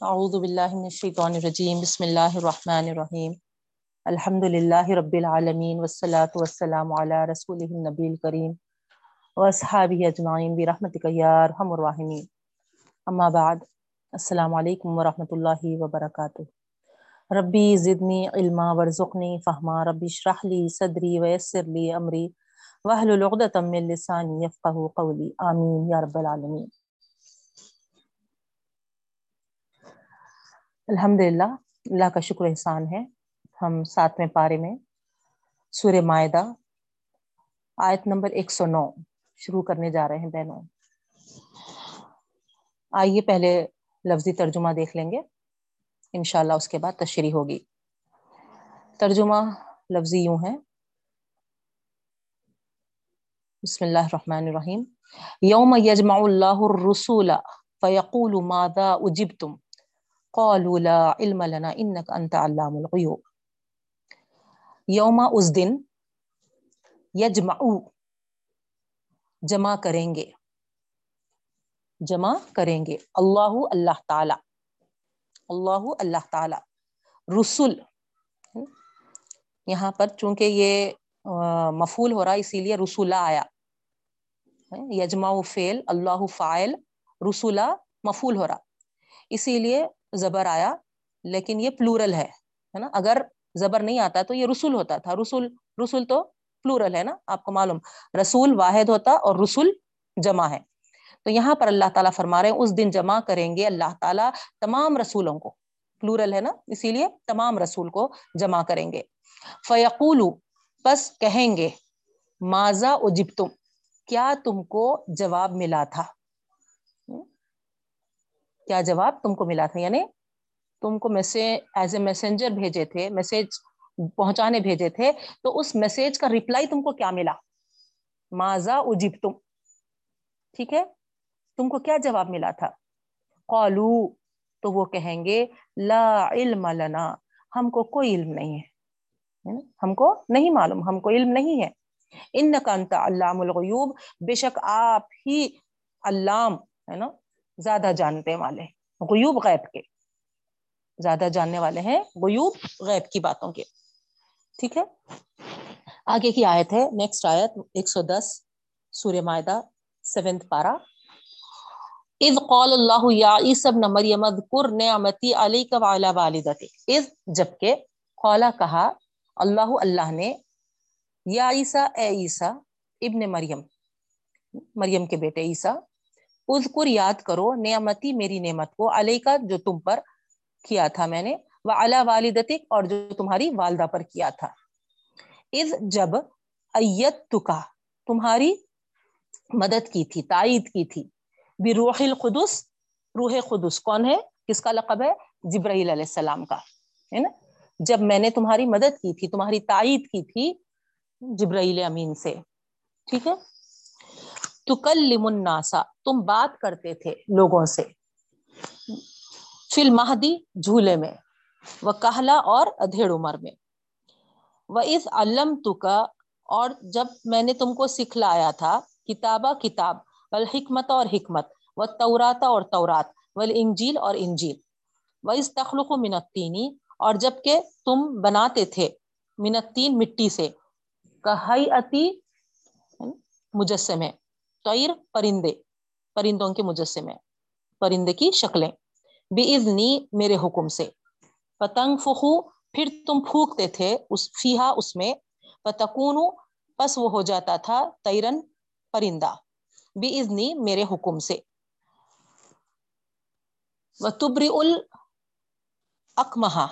اعوذ باللہ من الشیطان الرجیم، بسم اللہ الرحمن الرحیم. الحمد للہ رب العالمین، والصلاة والسلام علی رسول النبی الکریم واصحابہ اجمعین، برحمتک یا ارحم الراحمین. اما بعد، السلام علیکم ورحمۃ اللہ وبرکاتہ. ربی زدنی علما، ورزقنی فہما. ربی اشرح لی صدری ویسر لی امری، واحلل عقدۃ من لسانی یفقهوا قولی. آمین یا رب العالمین. الحمد للہ، اللہ کا شکر احسان ہے۔ ہم ساتویں پارے میں سورہ معدہ آیت نمبر ایک سو نو شروع کرنے جا رہے ہیں بہنوں۔ آئیے پہلے لفظی ترجمہ دیکھ لیں گے۔ انشاءاللہ اس کے بعد تشریح ہوگی۔ ترجمہ لفظی یوں ہے۔ بسم اللہ الرحمن الرحیم۔ یوم یجمع اللہ الرسول فیقول ماذا اجبتم؟ قالوا لا علم لنا انك انت علام الغیوب یوم اس دن یجمع جمع کریں گے، جمع کریں گے۔ اللہ اللہ تعالی، اللہ اللہ تعالی۔ رسول، یہاں پر چونکہ یہ مفول ہو رہا اسی لیے رسولہ آیا۔ یجمع فعل، اللہ فائل رسولہ مفول ہو رہا۔ اسی لیے زبر آیا، لیکن یہ پلورل ہے نا؟ اگر زبر نہیں آتا تو یہ رسول ہوتا تھا۔ رسول رسول تو پلورل ہے نا؟ آپ کو معلوم۔ رسول واحد ہوتا اور رسول جمع ہے۔ تو یہاں پر اللہ تعالیٰ فرما رہے ہیں، اس دن جمع کریں گے اللہ تعالیٰ تمام رسولوں کو۔ پلورل ہے نا؟ اسی لیے تمام رسول کو جمع کریں گے۔ فیقول بس کہیں گے ماضا اجب تم کیا تم کو جواب ملا تھا؟ کیا جواب تم کو ملا تھا؟ یعنی تم کو میسج ایز اے میسنجر بھیجے تھے میسج پہنچانے بھیجے تھے، تو اس میسج کا ریپلائی تم کو کیا ملا؟ ماضا اجب تم ٹھیک ہے؟ تم کو کیا جواب ملا تھا؟ قالو، تو وہ کہیں گے، لا علم لنا، ہم کو کوئی علم نہیں ہے۔ ہم کو نہیں معلوم، ہم کو علم نہیں ہے۔ ان کا انت علام الغیوب، بے شک آپ ہی علام، ہے نا؟ زیادہ جانتے والے غیوب غیب کے۔ زیادہ جاننے والے ہیں غیوب غیب کی باتوں کے۔ ٹھیک ہے؟ آگے کی آیت ہے نیکسٹ آیت، ایک سو دس، سورہ معدہ سیونتھ پارا اذ قال اللہ یا عیسی ابن مریم اذکر نعمتی علیک وعلی والدتی اذ جبکہ قالا کہا، اللہ اللہ نے، یا عیسیٰ، اے عیسیٰ، ابن مریم۔ مریم کے بیٹے عیسیٰ اذکر یاد کرو، نعمتی میری نعمت کو علیہ کا جو تم پر کیا تھا میں نے وہ اللہ والدتک اور جو تمہاری والدہ پر کیا تھا۔ اذ جب ایت تکا تمہاری مدد کی تھی، تائید کی تھی۔ بروح القدس، روح قدس، کون ہے؟ کس کا لقب ہے؟ جبرائیل علیہ السلام کا، ہے نا؟ جب میں نے تمہاری مدد کی تھی، تمہاری تائید کی تھی جبرائیل امین سے، ٹھیک ہے؟ تو کل تم بات کرتے تھے لوگوں سے۔ فل مہدی جھولے میں وہ کہلا اور ادھیڑ عمر میں۔ وہ اس علم اور جب میں نے تم کو سکھلایا تھا کتابہ کتاب، والحکمت اور حکمت و توراتا اور تورات، والانجیل اور انجیل۔ وہ اس تخلق و منتینی اور جبکہ تم بناتے تھے منتین مٹی سے کہائی اتی مجسمے۔ طیر پرندے، پرندوں کے مجسمے، پرندے کی شکلیں۔ بے ازنی میرے حکم سے۔ پتنگ فخو پھر تم پھونکتے تھے اس، فیہا اس میں۔ پتکون پس وہ ہو جاتا تھا تیرن پرندہ۔ بے ازنی میرے حکم سے۔ و تبری ال اکمہا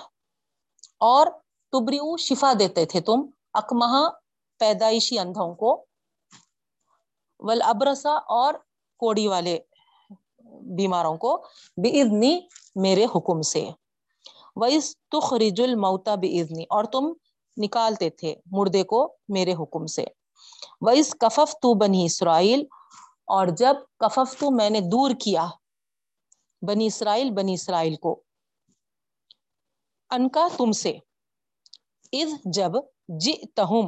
اور تبری شفا دیتے تھے تم اکمہا پیدائشی اندھوں کو۔ ول ابرسا اور کوڑی والے بیماروں کو بےدنی میرے حکم سے۔ ویس تخرج الموتا بےدنی اور تم نکالتے تھے مردے کو میرے حکم سے۔ ویس کفف تو بنی اسرائیل اور جب کفف تو میں نے دور کیا بنی اسرائیل بنی اسرائیل کو۔ ان کا تم سے۔ از جب جئتہم،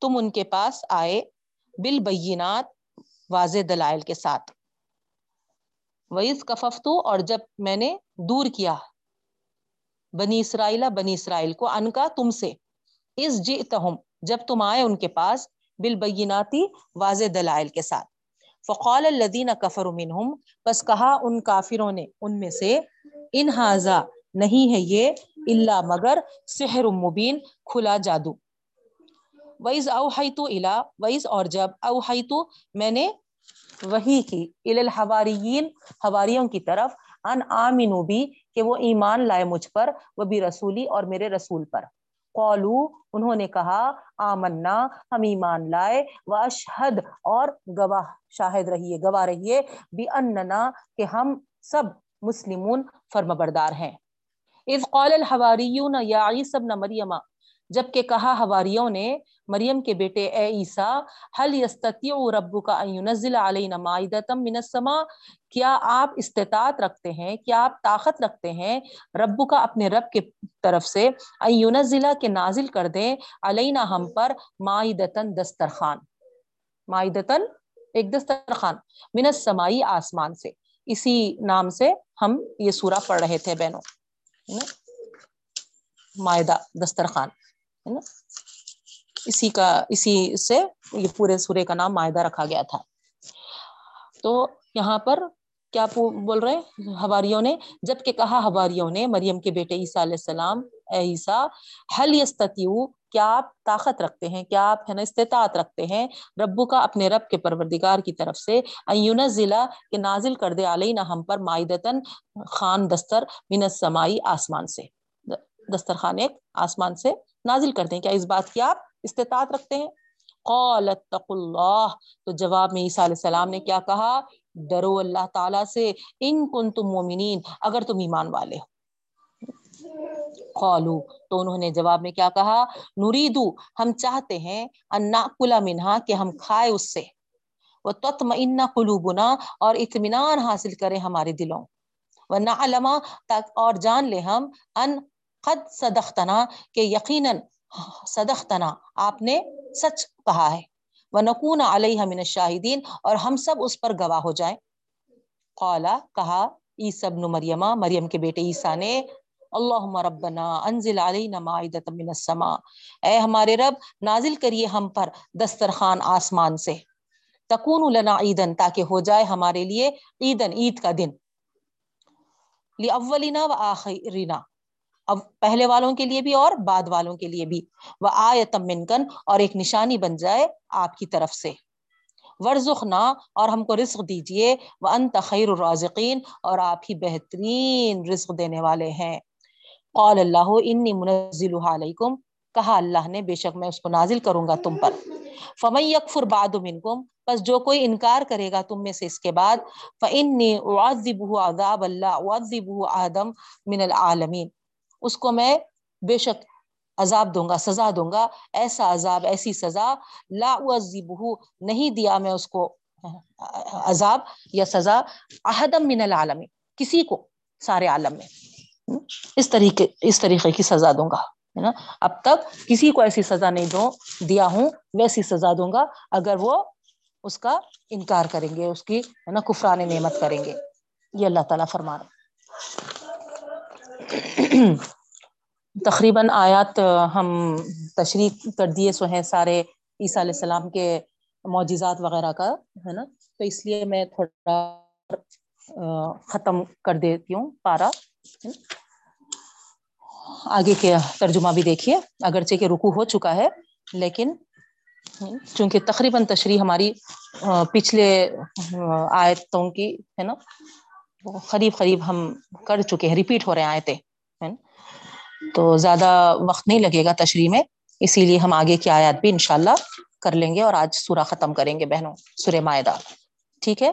تم ان کے پاس آئے۔ بالبینات واضح دلائل کے ساتھ۔ ویس کففتو اور جب میں نے دور کیا بنی اسرائیل بنی اسرائیل کو، ان کا تم سے۔ اس جئتہم جب تم آئے ان کے پاس بالبیناتی واضح دلائل کے ساتھ۔ فقال الذین کفروا منہم پس کہا ان کافروں نے ان میں سے، ان نہیں ہے یہ اللہ مگر سحر مبین، کھلا جادو۔ ویز اوحیتو الا ویز اور جب اوحیتو میں نے وہی کی الحواریین حواریوں کی طرف ان آمنو بھی کہ وہ ایمان لائے مجھ پر، وہ بھی رسولی اور میرے رسول پر۔ قولو انہوں نے کہا، آمنا، ہم ایمان لائے و اشہد اور گواہ، شاہد رہیے، گواہ رہیے بھی اننا کہ ہم سب مسلمون فرم بردار ہیں۔ اذ قال الحواریون یا عیسی ابن مریم جبکہ کہا حواریوں نے مریم کے بیٹے، اے عیسیٰ حل یستطیع ربک ان ينزل علینا مائدۃ من السماء کیا آپ استطاعت رکھتے ہیں؟ کیا آپ طاقت رکھتے ہیں رب کا اپنے رب کے طرف سے ينزل کے نازل کر دیں علینا ہم پر مائدتن دسترخوان؟ مائدتن ایک دسترخوان من السمائی آسمان سے۔ اسی نام سے ہم یہ سورہ پڑھ رہے تھے بہنوں۔ معدہ دسترخوان۔ ہے نا اسی کا اسی سے یہ پورے سورے کا نام معاہدہ رکھا گیا تھا تو یہاں پر کیا بول رہے ہیں ہواریوں نے جبکہ کہا ہواریوں نے مریم کے بیٹے عیسیٰ علیہ السلام اے عیسیٰ حل یستطیعو کیا آپ طاقت رکھتے ہیں کیا آپ ہے نا استطاعت رکھتے ہیں ربو کا اپنے رب کے پروردگار کی طرف سے ایون ضلع کے نازل کر دے علینا ہم پر معدتن خان دستر من السمائی آسمان سے دسترخوان ایک آسمان سے نازل کر دیں کیا اس بات کی آپ استطاعت رکھتے ہیں۔ اتق اللہ۔ تو جواب میں عیسیٰ علیہ السلام نے کیا کہا؟ ڈرو اللہ تعالیٰ سے۔ ان کن تم مومنین، اگر تم ایمان والے ہو۔ قالو۔ تو انہوں نے جواب میں کیا کہا؟ نوریدو ہم چاہتے ہیں ان ناکلا منہا کہ ہم کھائے اس سے۔ وہ تطمئن قلوبنا، اور اطمینان حاصل کرے ہمارے دلوں۔ وہ نعلما اور جان لے ہم ان قد صدختنا کہ یقیناً صدختنا آپ نے سچ کہا ہے۔ وہ نقون علیہ من الشاہدین اور ہم سب اس پر گواہ ہو جائیں۔ قالا کہا، عیسی ابن مریمہ مریم کے بیٹے عیسیٰ نے، اللہم ربنا انزل علینا معیدت من السماء۔ اے ہمارے رب، نازل کریے ہم پر دسترخوان آسمان سے۔ تکون لنا عیدن تاکہ ہو جائے ہمارے لیے عیدن عید کا دن۔ لأولنا و آخرنا اب پہلے والوں کے لیے بھی اور بعد والوں کے لیے بھی۔ وہ آیتم منکن، اور ایک نشانی بن جائے آپ کی طرف سے۔ ورژنا اور ہم کو رزق دیجیے۔ وہ انت خیر الرازقین اور آپ ہی بہترین رزق دینے والے ہیں۔ قال اللہ انی منزل علیکم کہا اللہ نے، بے شک میں اس کو نازل کروں گا تم پر۔ فمن یکفر بعد منکم پس جو کوئی انکار کرے گا تم میں سے اس کے بعد فانی اعذبه عذاب اللہ اعذبه آدم من العالمین اس کو میں بے شک عذاب دوں گا، سزا دوں گا، ایسا عذاب، ایسی سزا لا اعذبه نہیں دیا میں اس کو، عذاب یا سزا احدم من العالمین، کسی کو، سارے عالم میں۔ اس طریقے اس طریقے کی سزا دوں گا، ہے نا؟ اب تک کسی کو ایسی سزا نہیں دو دیا ہوں، ویسی سزا دوں گا، اگر وہ اس کا انکار کریں گے، اس کی، ہے نا، کفران نعمت کریں گے۔ یہ اللہ تعالیٰ فرما رہے تقریباً آیات ہم تشریح کر دیے سو ہیں سارے عیسیٰ علیہ السلام کے معجزات وغیرہ کا، ہے نا؟ تو اس لیے میں تھوڑا ختم کر دیتی ہوں پارا آگے کے ترجمہ بھی دیکھیے، اگرچہ کہ رکو ہو چکا ہے، لیکن چونکہ تقریباً تشریح ہماری پچھلے آیتوں کی، ہے نا؟ قریب قریب ہم کر چکے ہیں ریپیٹ ہو رہے ہیں آیتیں تو زیادہ وقت نہیں لگے گا تشریح میں، اسی لیے ہم آگے کی آیات بھی انشاءاللہ کر لیں گے اور آج سورہ ختم کریں گے بہنوں، سورہ معدہ ٹھیک ہے؟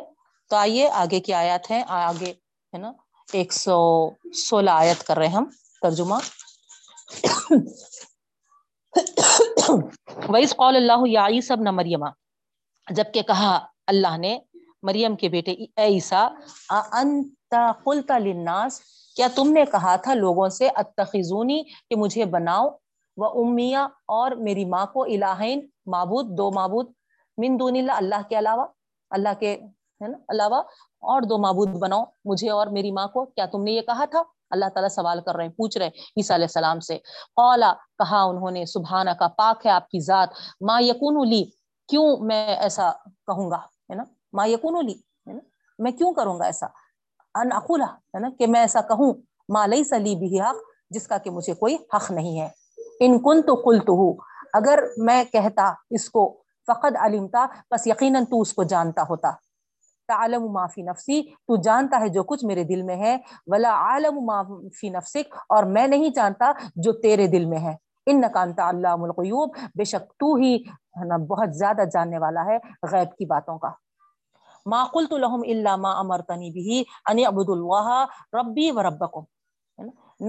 تو آئیے آگے کی آیات ہیں، آگے، ہے نا؟ ایک سو سولہ آیت کر رہے ہیں ہم، ترجمہ۔ ویس قول اللہ یا عیسی ابن مریم جبکہ کہا اللہ نے مریم کے بیٹے اے عیسیٰ انت قلت للناس کیا تم نے کہا تھا لوگوں سے، اتخذونی، کہ مجھے بناؤ و امیہ، اور میری ماں کو الہین، معبود، دو معبود۔ من دون اللہ اللہ کے علاوہ، اللہ کے، ہے نا، علاوہ، اور دو معبود بناؤ، مجھے اور میری ماں کو۔ کیا تم نے یہ کہا تھا؟ اللہ تعالیٰ سوال کر رہے ہیں، پوچھ رہے ہیں عیسیٰ علیہ السلام سے۔ قولا کہا انہوں نے سبحانہ کا پاک ہے آپ کی ذات۔ ما یقون لی، کیوں میں ایسا کہوں گا؟ ہے نا ما یقون لی، ہے نا؟ میں کیوں کروں گا ایسا؟ ان اقولا ہے نا؟ کہ میں ایسا کہوں ما لئی سلی بھی حق، جس کا کہ مجھے کوئی حق نہیں ہے۔ ان کن تو کل تو اگر میں کہتا اس کو فقط علمتا، بس یقیناً تو اس کو جانتا ہوتا۔ تعلم ما فی نفسی، تو جانتا ہے جو کچھ میرے دل میں ہے۔ ولا عالم ما فی نفسک، اور میں نہیں جانتا جو تیرے دل میں ہے۔ ان نکانتا اللہ الغیوب، بے شک تو ہی بہت زیادہ جاننے والا ہے غیب کی باتوں کا۔ ما قلت لهم الا ما امرتنی به ان اعبدوا الله ربی و ربکم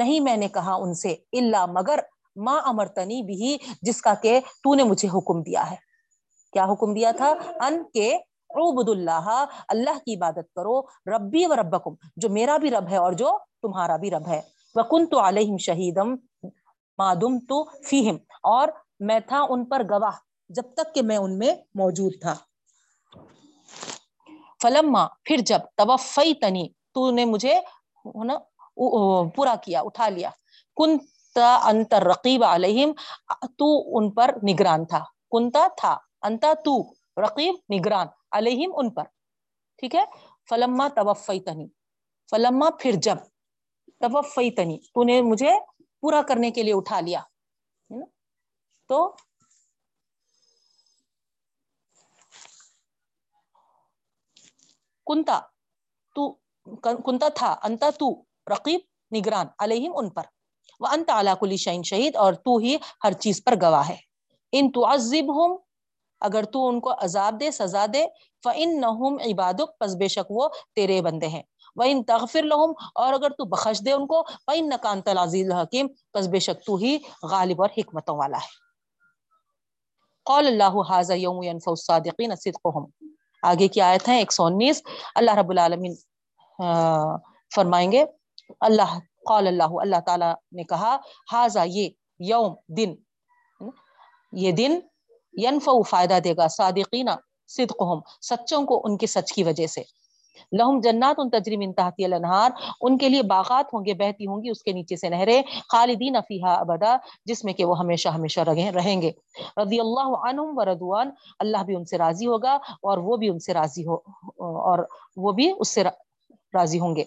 نہیں میں نے کہا ان سے الا مگر ما امرتنی بھی جس کا کہ تو نے مجھے حکم دیا ہے. کیا حکم دیا تھا؟ ان کے عبد اللہ اللہ کی عبادت کرو ربی و ربکم، جو میرا بھی رب ہے اور جو تمہارا بھی رب ہے. وکن تو علیہم شہیدم معدم تو فیہم اور میں تھا ان پر گواہ جب تک کہ میں ان میں موجود تھا. فلما، پھر جب توفی تنی تو نے مجھے پورا کیا، اٹھا لیا۔ کنتا انتر رقیب علیہم، تو ان پر نگران تھا۔ کنتا تھا انتا تو، رقیب، نگران، علیہم، ان پر۔ ٹھیک ہے؟ فلما توفی تنی فلما پھر جب توفی تنی تو نے مجھے پورا کرنے کے لیے اٹھا لیا۔ تو کنتا تو کنتا تھا انتا تو رقیب نگران علیہم ان پر وہ انت اعلیٰ کلی شعین شہید اور تو ہی ہر چیز پر گواہ ہے ان تو عزب ہوں اگر تو ان کو عذاب دے سزا دے فن نہ عبادک پس بے شک وہ تیرے بندے ہیں وہ ان تغفر لہم اور اگر تو بخش دے ان کو فن نقان تلازیل حکیم پس بے شک تو ہی غالب اور حکمتوں والا ہے قول اللہ حاضر یوم ینفع الصادقین صدقہم آگے کی آیت ہے ایک سو انیس۔ اللہ رب العالمین فرمائیں گے، اللہ، قال اللہ اللہ تعالیٰ نے کہا حاضا یہ یوم، دن، یہ دن ینفع فائدہ دے گا صادقینہ صدقہم، سچوں کو ان کے سچ کی وجہ سے۔ لہم جنات ان تجریم انتہتی الانہار ان کے لیے باغات ہوں گے، بہتی ہوں گی، اس کے نیچے سے نہریں، خالدین فیہا ابدا، جس میں کہ وہ ہمیشہ ہمیشہ رہیں گے۔ رضی اللہ عنہم و ردوان اللہ بھی ان سے راضی ہوگا اور وہ بھی ان سے راضی ہو، اور وہ بھی اس سے راضی ہوں گے۔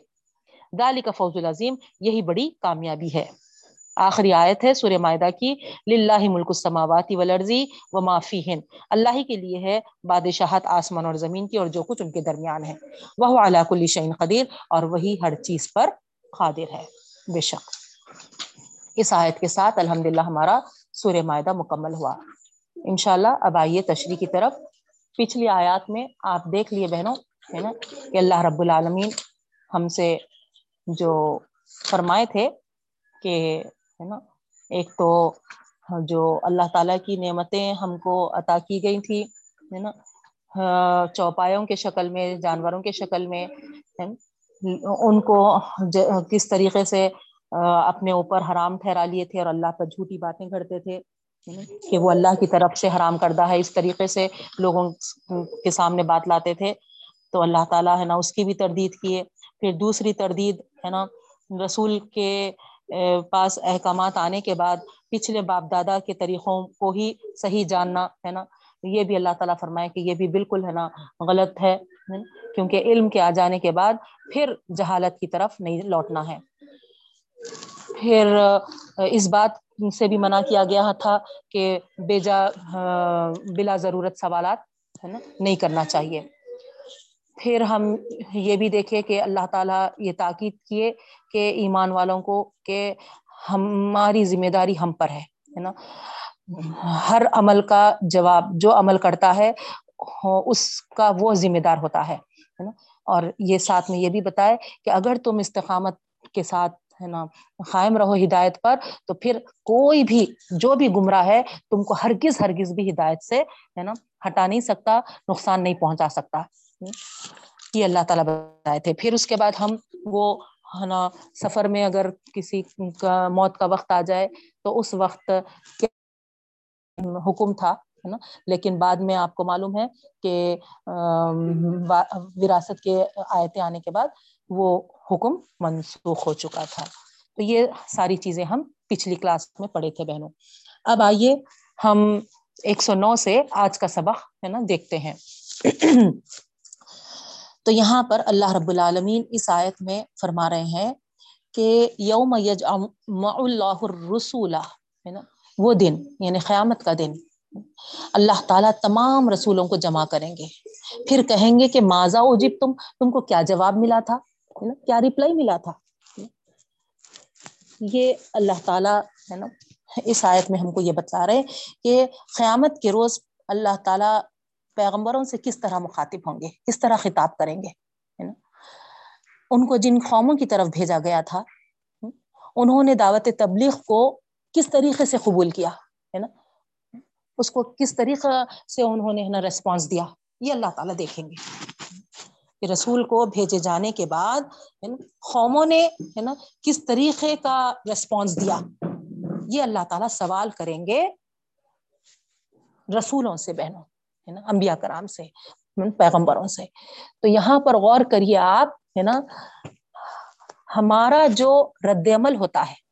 ذالک فوز العظیم، یہی بڑی کامیابی ہے۔ آخری آیت ہے سورہ معدہ کی، للہ ملک السماواتی والارضی و ما فیہن۔ اللہ ہی کے لیے ہے بادشاہت، آسمان اور زمین کی اور جو کچھ ان کے درمیان ہے۔ وہ علی کل شعین قدیر اور وہی ہر چیز پر قادر ہے۔ بے شک۔ اس آیت کے ساتھ الحمدللہ ہمارا سورہ معدہ مکمل ہوا۔ انشاءاللہ اب آئیے تشریح کی طرف۔ پچھلی آیات میں آپ دیکھ لیے بہنوں، ہے نا، کہ اللہ رب العالمین ہم سے جو فرمائے تھے کہ ہے نا۔ ایک تو جو اللہ تعالیٰ کی نعمتیں ہم کو عطا کی گئی تھی، ہے نا۔ ہاں، چوپایوں کے شکل میں، جانوروں کے شکل میں ان کو کس طریقے سے اپنے اوپر حرام ٹھہرا لیے تھے اور اللہ پر جھوٹی باتیں کرتے تھے کہ وہ اللہ کی طرف سے حرام کردہ ہے، اس طریقے سے لوگوں کے سامنے بات لاتے تھے۔ تو اللہ تعالیٰ، ہے نا، اس کی بھی تردید کیے۔ پھر دوسری تردید، ہے نا، رسول کے پاس احکامات آنے کے بعد پچھلے باپ دادا کے طریقوں کو ہی صحیح جاننا ہے نا، یہ بھی اللہ تعالیٰ فرمائے کہ یہ بھی بالکل ہے نا غلط ہے، کیونکہ علم کے آ جانے کے بعد پھر جہالت کی طرف نہیں لوٹنا ہے۔ پھر اس بات سے بھی منع کیا گیا تھا کہ بیجا بلا ضرورت سوالات ہے نا، نہیں کرنا چاہیے۔ پھر ہم یہ بھی دیکھے کہ اللہ تعالیٰ یہ تاکید کیے کہ ایمان والوں کو کہ ہماری ذمہ داری ہم پر ہے نا؟ ہر عمل کا جواب، جو عمل کرتا ہے اس کا وہ ذمہ دار ہوتا ہے نا؟ اور یہ ساتھ میں یہ بھی بتائے کہ اگر تم استقامت کے ساتھ، ہے نا، قائم رہو ہدایت پر، تو پھر کوئی بھی، جو بھی گمراہ ہے، تم کو ہرگز ہرگز بھی ہدایت سے، ہے نا، ہٹا نہیں سکتا، نقصان نہیں پہنچا سکتا۔ یہ اللہ تعالیٰ بتائے تھے۔ پھر اس کے بعد ہم وہ، ہے نا، سفر میں اگر کسی کا موت کا وقت آ جائے تو اس وقت حکم تھا، ہے نا؟ لیکن بعد میں آپ کو معلوم ہے کہ وراثت کے آیتیں آنے کے بعد وہ حکم منسوخ ہو چکا تھا۔ تو یہ ساری چیزیں ہم پچھلی کلاس میں پڑھے تھے بہنوں۔ اب آئیے ہم ایک سو نو سے آج کا سبق، ہے نا، دیکھتے ہیں۔ تو یہاں پر اللہ رب العالمین اس آیت میں فرما رہے ہیں کہ یوم اللہ الرسول، ہے نا؟ وہ دن یعنی قیامت کا دن، اللہ تعالیٰ تمام رسولوں کو جمع کریں گے۔ پھر کہیں گے کہ ماضا اجب تم تم کو کیا جواب ملا تھا؟ کیا ریپلائی ملا تھا؟ یہ اللہ تعالیٰ، ہے نا؟ اس آیت میں ہم کو یہ بتا رہے کہ قیامت کے روز اللہ تعالیٰ پیغمبروں سے کس طرح مخاطب ہوں گے؟ کس طرح خطاب کریں گے؟ ان کو جن قوموں کی طرف بھیجا گیا تھا، انہوں نے دعوت تبلیغ کو کس طریقے سے قبول کیا؟ ہے نا؟ اس کو کس طریقے سے انہوں نے نا ریسپانس دیا؟ یہ اللہ تعالیٰ دیکھیں گے۔ کہ رسول کو بھیجے جانے کے بعد قوموں نے ہے نا کس طریقے کا ریسپانس دیا؟ یہ اللہ تعالیٰ سوال کریں گے رسولوں سے بہنوں۔ ہے نا، انبیاء کرام سے، پیغمبروں سے۔ تو یہاں پر غور کریے آپ، ہے نا، ہمارا جو رد عمل ہوتا ہے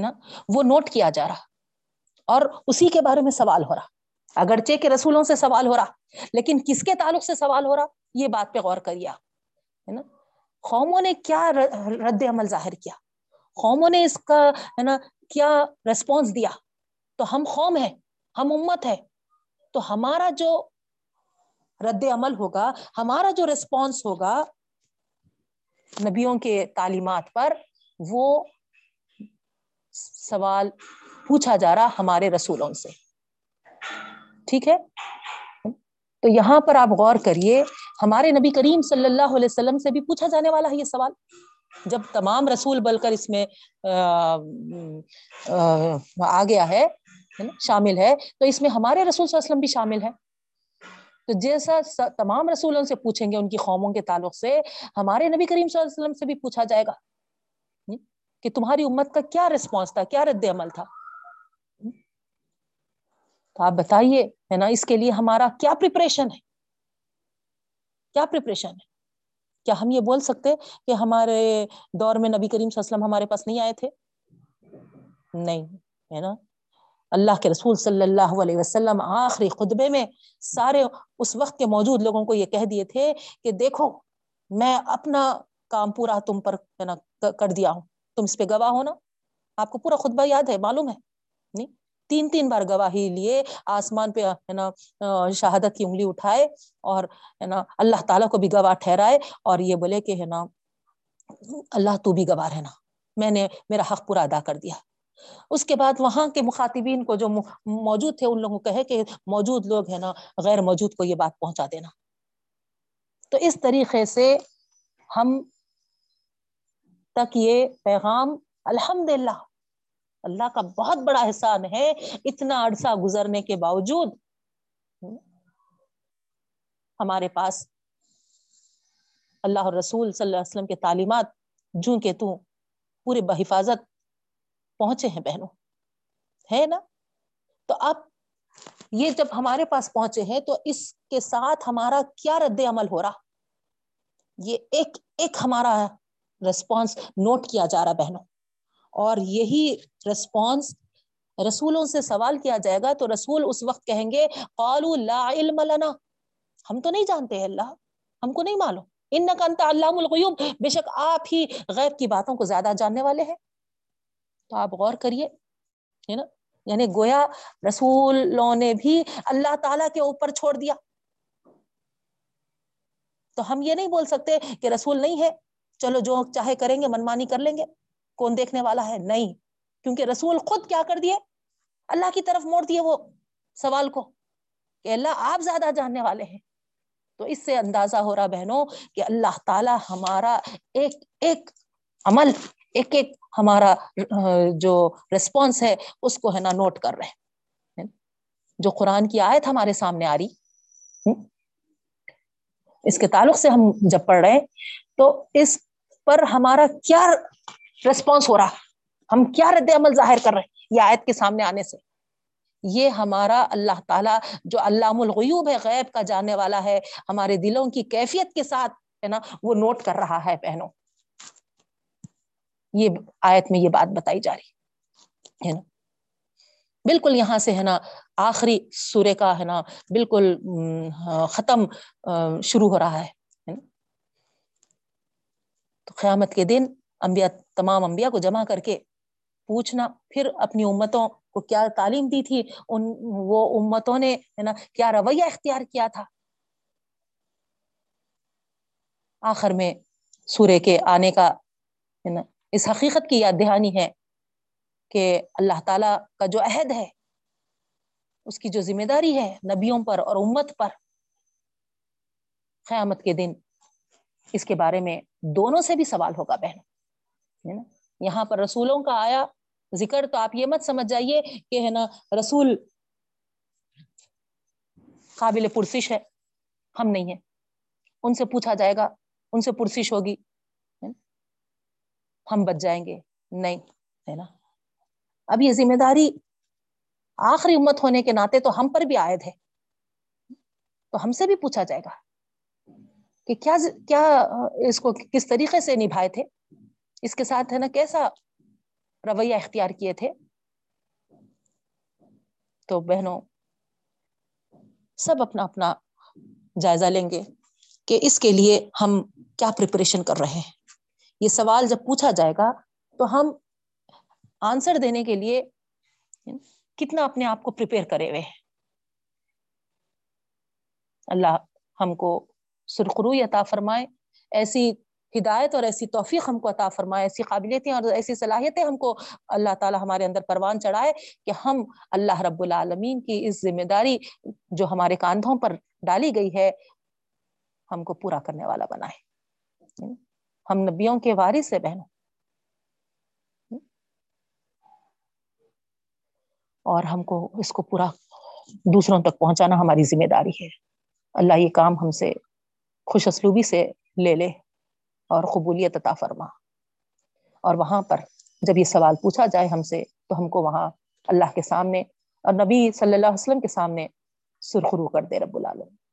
نا، وہ نوٹ کیا جا رہا۔ اور اسی کے بارے میں سوال ہو رہا۔ اگرچہ کے رسولوں سے سوال ہو رہا، لیکن کس کے تعلق سے سوال ہو رہا، یہ بات پہ غور کریے آپ، ہے نا۔ قوموں نے کیا رد عمل ظاہر کیا؟ قوموں نے اس کا، ہے نا، کیا ریسپونس دیا؟ تو ہم قوم ہے ہم امت ہے تو ہمارا جو رد عمل ہوگا ہمارا جو ریسپونس ہوگا نبیوں کے تعلیمات پر وہ سوال پوچھا جا رہا ہمارے رسولوں سے ٹھیک ہے تو یہاں پر آپ غور کریے ہمارے نبی کریم صلی اللہ علیہ وسلم سے بھی پوچھا جانے والا ہے یہ سوال جب تمام رسول بل کر اس میں آ گیا ہے شامل ہے۔ تو اس میں ہمارے رسول صلی اللہ علیہ وسلم بھی شامل ہے تو جیسا تمام رسولوں سے پوچھیں گے ان کی قوموں کے تعلق سے، ہمارے نبی کریم صلی اللہ علیہ وسلم سے بھی پوچھا جائے گا۔ کہ تمہاری امت کا کیا ریسپانس تھا، کیا رد عمل تھا؟ تو آپ بتائیے، ہے نا، اس کے لیے ہمارا کیا پریپریشن ہے؟ کیا پریپریشن ہے؟ کیا ہم یہ بول سکتے کہ ہمارے دور میں نبی کریم صلی اللہ علیہ وسلم ہمارے پاس نہیں آئے تھے؟ نہیں، ہے نا۔ اللہ کے رسول صلی اللہ علیہ وسلم آخری خطبے میں سارے اس وقت کے موجود لوگوں کو یہ کہہ دیے تھے کہ دیکھو، میں اپنا کام پورا تم پر کر دیا ہوں۔ تم اس پہ گواہ ہو نا۔ آپ کو پورا خطبہ یاد ہے؟ معلوم ہے؟ نہیں؟ تین تین بار گواہی لیے، آسمان پہ ہے نا شہادت کی انگلی اٹھائے اور ہے نا، اللہ تعالیٰ کو بھی گواہ ٹھہرائے اور یہ بولے کہ ہے نا، اللہ تو بھی گواہ رہنا۔ میں نے، میرا حق پورا ادا کر دیا۔ اس کے بعد وہاں کے مخاطبین کو جو موجود تھے ان لوگوں کو کہے کہ موجود لوگ ہیں نا، غیر موجود کو یہ بات پہنچا دینا۔ تو اس طریقے سے ہم تک یہ پیغام الحمد للہ اللہ کا بہت بڑا احسان ہے اتنا عرصہ گزرنے کے باوجود ہمارے پاس اللہ رسول صلی اللہ علیہ وسلم کے تعلیمات جوں کہ تو پورے بحفاظت پہنچے ہیں بہنوں۔ ہے نا؟ تو اب یہ جب ہمارے پاس پہنچے ہیں تو اس کے ساتھ ہمارا کیا رد عمل ہو رہا؟ یہ ایک ایک ہمارا ریسپانس نوٹ کیا جا رہا بہنوں۔ اور یہی ریسپانس رسولوں سے سوال کیا جائے گا تو رسول اس وقت کہیں گے، قالوا لا علم لنا۔ ہم تو نہیں جانتے ہیں اللہ، ہم کو نہیں معلوم۔ ان کا انت علام الغیوب بے شک آپ ہی غیر کی باتوں کو زیادہ جاننے والے ہیں۔ تو آپ غور کریے، ہے نا؟ یعنی گویا رسولوں نے بھی اللہ تعالی کے اوپر چھوڑ دیا۔ تو ہم یہ نہیں بول سکتے کہ رسول نہیں ہے۔ چلو جو چاہے کریں گے، منمانی کر لیں گے۔ کون دیکھنے والا ہے؟ نہیں۔ کیونکہ رسول خود کیا کر دیے؟ اللہ کی طرف موڑ دیے وہ سوال کو کہ اللہ آپ زیادہ جاننے والے ہیں۔ تو اس سے اندازہ ہو رہا بہنوں کہ اللہ تعالی ہمارا ایک ایک عمل، ایک ایک ہمارا جو ریسپانس ہے، اس کو ہے نا نوٹ کر رہے ہیں۔ جو قرآن کی آیت ہمارے سامنے آ رہی۔ اس کے تعلق سے ہم جب پڑھ رہے ہیں، تو اس پر ہمارا کیا ریسپانس ہو رہا؟ ہم کیا رد عمل ظاہر کر رہے ہیں؟ یہ آیت کے سامنے آنے سے۔ یہ ہمارا اللہ تعالیٰ، جو علام الغیوب ہے، غیب کا جاننے والا ہے، ہمارے دلوں کی کیفیت کے ساتھ ہے نا، وہ نوٹ کر رہا ہے بہنوں۔ یہ آیت میں یہ بات بتائی جا رہی ہے نا؟ بالکل یہاں سے، ہے نا، آخری سورے کا، ہے نا، بالکل ختم شروع ہو رہا ہے تو قیامت کے دن انبیاء، تمام انبیاء کو جمع کر کے پوچھنا، پھر اپنی امتوں کو کیا تعلیم دی تھی؟ ان، وہ امتوں نے، ہے نا، کیا رویہ اختیار کیا تھا؟ آخر میں سورے کے آنے کا، ہے نا اس حقیقت کی یاد دہانی ہے کہ اللہ تعالی کا جو عہد ہے، اس کی جو ذمہ داری ہے نبیوں پر اور امت پر قیامت کے دن اس کے بارے میں دونوں سے بھی سوال ہوگا بہن یہاں پر رسولوں کا آیا ذکر تو آپ یہ مت سمجھ جائیے کہ ہے نا رسول قابل پرسش ہے، ہم نہیں ہیں۔ ان سے پوچھا جائے گا، ان سے پرسش ہوگی۔ ہم بچ جائیں گے۔ نہیں، ہے نا؟ اب یہ ذمہ داری آخری امت ہونے کے ناطے تو ہم پر بھی عائد ہے۔ تو ہم سے بھی پوچھا جائے گا کہ کیا کیا اس کو کس طریقے سے نبھائے تھے؟ اس کے ساتھ ہے نا کیسا رویہ اختیار کیے تھے؟ تو بہنوں، سب اپنا اپنا جائزہ لیں گے کہ اس کے لیے ہم کیا پریپریشن کر رہے ہیں۔ یہ سوال جب پوچھا جائے گا تو ہم آنسر دینے کے لیے کتنا اپنے آپ کو پریپیئر کرے ہوئے ہیں۔ اللہ ہم کو سرخروئی عطا فرمائے، ایسی ہدایت اور ایسی توفیق ہم کو عطا فرمائے، ایسی قابلیتیں اور ایسی صلاحیتیں ہم کو اللہ تعالیٰ ہمارے اندر پروان چڑھائے کہ ہم اللہ رب العالمین کی اس ذمہ داری جو ہمارے کاندھوں پر ڈالی گئی ہے، ہم کو پورا کرنے والا بنائے۔ ہم نبیوں کے وارث سے بہنوں۔ اور ہم کو اس کو پورا دوسروں تک پہنچانا ہماری ذمہ داری ہے۔ اللہ یہ کام ہم سے خوش اسلوبی سے لے لے اور قبولیت عطا فرما۔ اور وہاں پر جب یہ سوال پوچھا جائے ہم سے تو ہم کو وہاں اللہ کے سامنے اور نبی صلی اللہ علیہ وسلم کے سامنے سرخرو کر دے رب العالم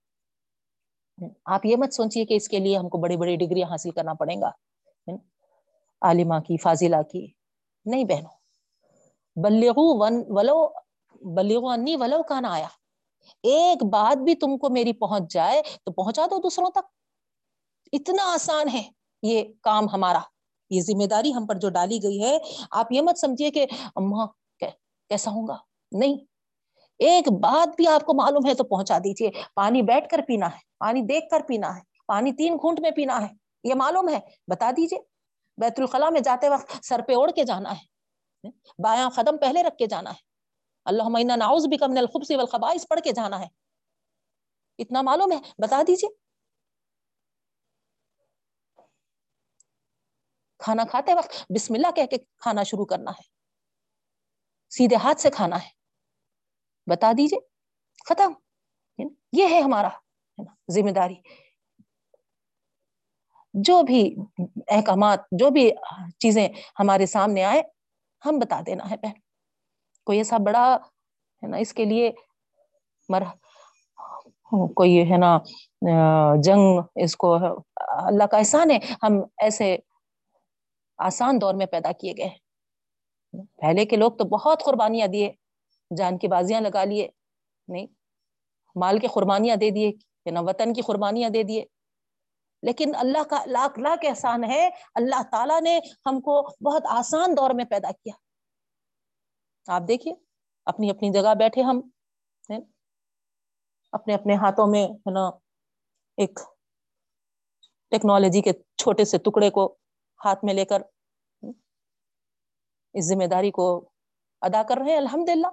آپ یہ مت سوچیے کہ اس کے لیے ہم کو بڑی بڑی ڈگریاں حاصل کرنا پڑے گا۔ عالمہ کی، فاضلہ کی۔ نہیں بہنوں بلیغو ون، ولو بلیغو انی ولو کانا آیا۔ ایک بات بھی تم کو میری پہنچ جائے تو پہنچا دو دوسروں تک۔ اتنا آسان ہے یہ کام ہمارا۔ یہ ذمہ داری ہم پر جو ڈالی گئی ہے، آپ یہ مت سمجھیے کہ کیسا ہوں گا؟ نہیں ایک بات بھی آپ کو معلوم ہے تو پہنچا دیجیے پانی بیٹھ کر پینا ہے، پانی دیکھ کر پینا ہے، پانی تین گھونٹ میں پینا ہے، یہ معلوم ہے؟ بتا دیجیے بیت الخلاء میں جاتے وقت سر پہ اوڑ کے جانا ہے، بایاں قدم پہلے رکھ کے جانا ہے۔ اللہ مین ناؤز بھی کم الخبسی والخبائش پڑھ کے جانا ہے۔ اتنا معلوم ہے؟ بتا دیجیے کھانا کھاتے وقت بسم اللہ کہہ کے کھانا شروع کرنا ہے۔ سیدھے ہاتھ سے کھانا ہے۔ بتا دیجیے ختم یہ ہے ہمارا ذمہ داری۔ جو بھی احکامات، جو بھی چیزیں ہمارے سامنے آئے، ہم بتا دینا ہے بہن۔ کوئی ایسا بڑا، ہے نا، اس کے لیے مر کوئی، ہے نا جنگ، اس کو اللہ کا احسان ہے، ہم ایسے آسان دور میں پیدا کیے گئے۔ پہلے کے لوگ تو بہت قربانیاں دیے۔ جان کی بازیاں لگا لیے۔ نہیں، مال کے قربانیاں دے دیے نا وطن کی قربانیاں دے دیے۔ لیکن اللہ کا لاکھ لاکھ احسان ہے، اللہ تعالیٰ نے ہم کو بہت آسان دور میں پیدا کیا۔ آپ دیکھیے، اپنی اپنی جگہ بیٹھے ہم اپنے اپنے ہاتھوں میں، ہے نا، ایک ٹیکنالوجی کے چھوٹے سے ٹکڑے کو ہاتھ میں لے کر اس ذمہ داری کو ادا کر رہے ہیں الحمد للہ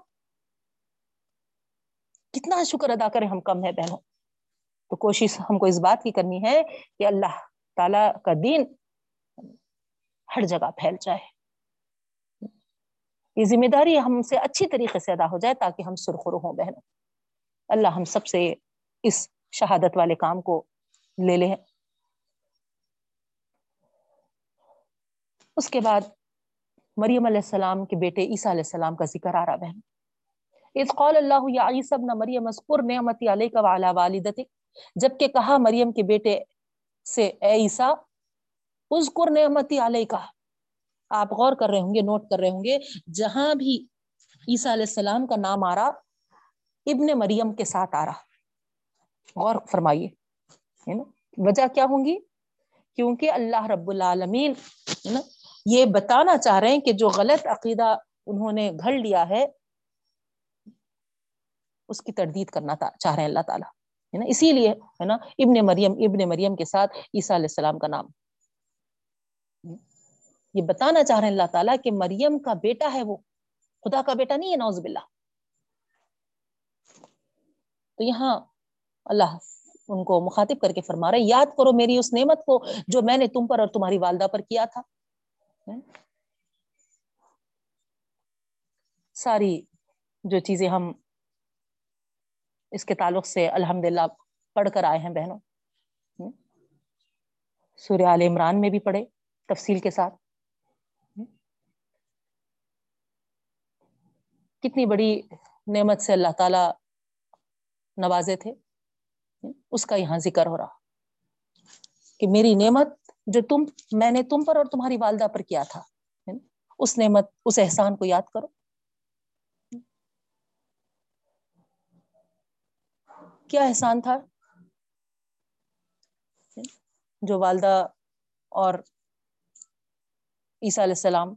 کتنا شکر ادا کریں ہم کم ہے بہنوں۔ تو کوشش ہم کو اس بات کی کرنی ہے کہ اللہ تعالی کا دین ہر جگہ پھیل جائے۔ یہ ذمہ داری ہم سے اچھی طریقے سے ادا ہو جائے تاکہ ہم سرخرو ہوں بہنوں۔ اللہ ہم سب سے اس شہادت والے کام کو لے لیں۔ اس کے بعد مریم علیہ السلام کے بیٹے عیسیٰ علیہ السلام کا ذکر آ رہا بہن اس قول اللہ یا عیسی ابن مریم، اذکر نعمتی علیک وعلی والدتک۔ جبکہ کہا مریم کے بیٹے سے، اے عیسیٰ، اذکر نعمتی علیک آپ غور کر رہے ہوں گے، نوٹ کر رہے ہوں گے، جہاں بھی عیسیٰ علیہ السلام کا نام آ رہا ابن مریم کے ساتھ آ رہا غور فرمائیے وجہ کیا ہوں گی؟ کیونکہ اللہ رب العالمین یہ بتانا چاہ رہے ہیں کہ جو غلط عقیدہ انہوں نے گھڑ لیا ہے اس کی تردید کرنا چاہ رہے ہیں اللہ تعالیٰ، ہے نا؟ اسی لیے، ہے نا؟ ابن مریم ابن مریم کے ساتھ عیسیٰ علیہ السلام کا نام۔ یہ بتانا چاہ رہے ہیں اللہ تعالیٰ کہ مریم کا بیٹا ہے وہ۔ خدا کا بیٹا نہیں ہے نوز باللہ۔ تو یہاں اللہ ان کو مخاطب کر کے فرما رہے یاد کرو میری اس نعمت کو جو میں نے تم پر اور تمہاری والدہ پر کیا تھا۔ ساری جو چیزیں ہم اس کے تعلق سے الحمد للہ پڑھ کر آئے ہیں بہنوں۔ سوریہ عال عمران میں بھی پڑھے تفصیل کے ساتھ۔ کتنی بڑی نعمت سے اللہ تعالی نوازے تھے۔ اس کا یہاں ذکر ہو رہا۔ کہ میری نعمت جو تم، میں نے تم پر اور تمہاری والدہ پر کیا تھا۔ اس نعمت، اس احسان کو یاد کرو۔ کیا احسان تھا؟ جو والدہ اور عیسیٰ علیہ السلام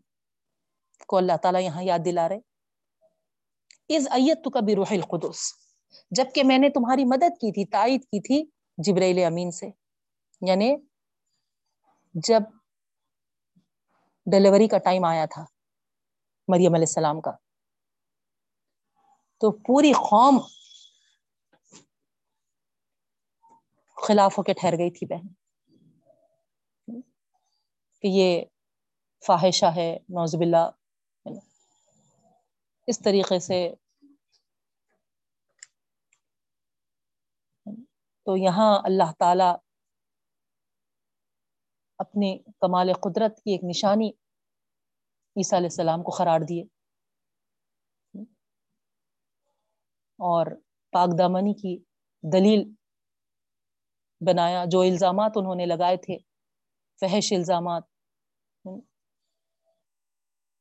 کو اللہ تعالیٰ یہاں یاد دلا رہے از ایت تو کبھی روح القدس۔ جبکہ میں نے تمہاری مدد کی تھی، تائید کی تھی جبریل امین سے۔ یعنی جب ڈلیوری کا ٹائم آیا تھا مریم علیہ السلام کا، تو پوری قوم خلاف ہو کے ٹھہر گئی تھی بہن۔ کہ یہ فاحشہ ہے نوز باللہ۔ اس طریقے سے تو یہاں اللہ تعالی اپنی کمال قدرت کی ایک نشانی عیسیٰ علیہ السلام کو قرار دیے۔ اور پاک دامنی کی دلیل بنایا، جو الزامات انہوں نے لگائے تھے، فحش الزامات،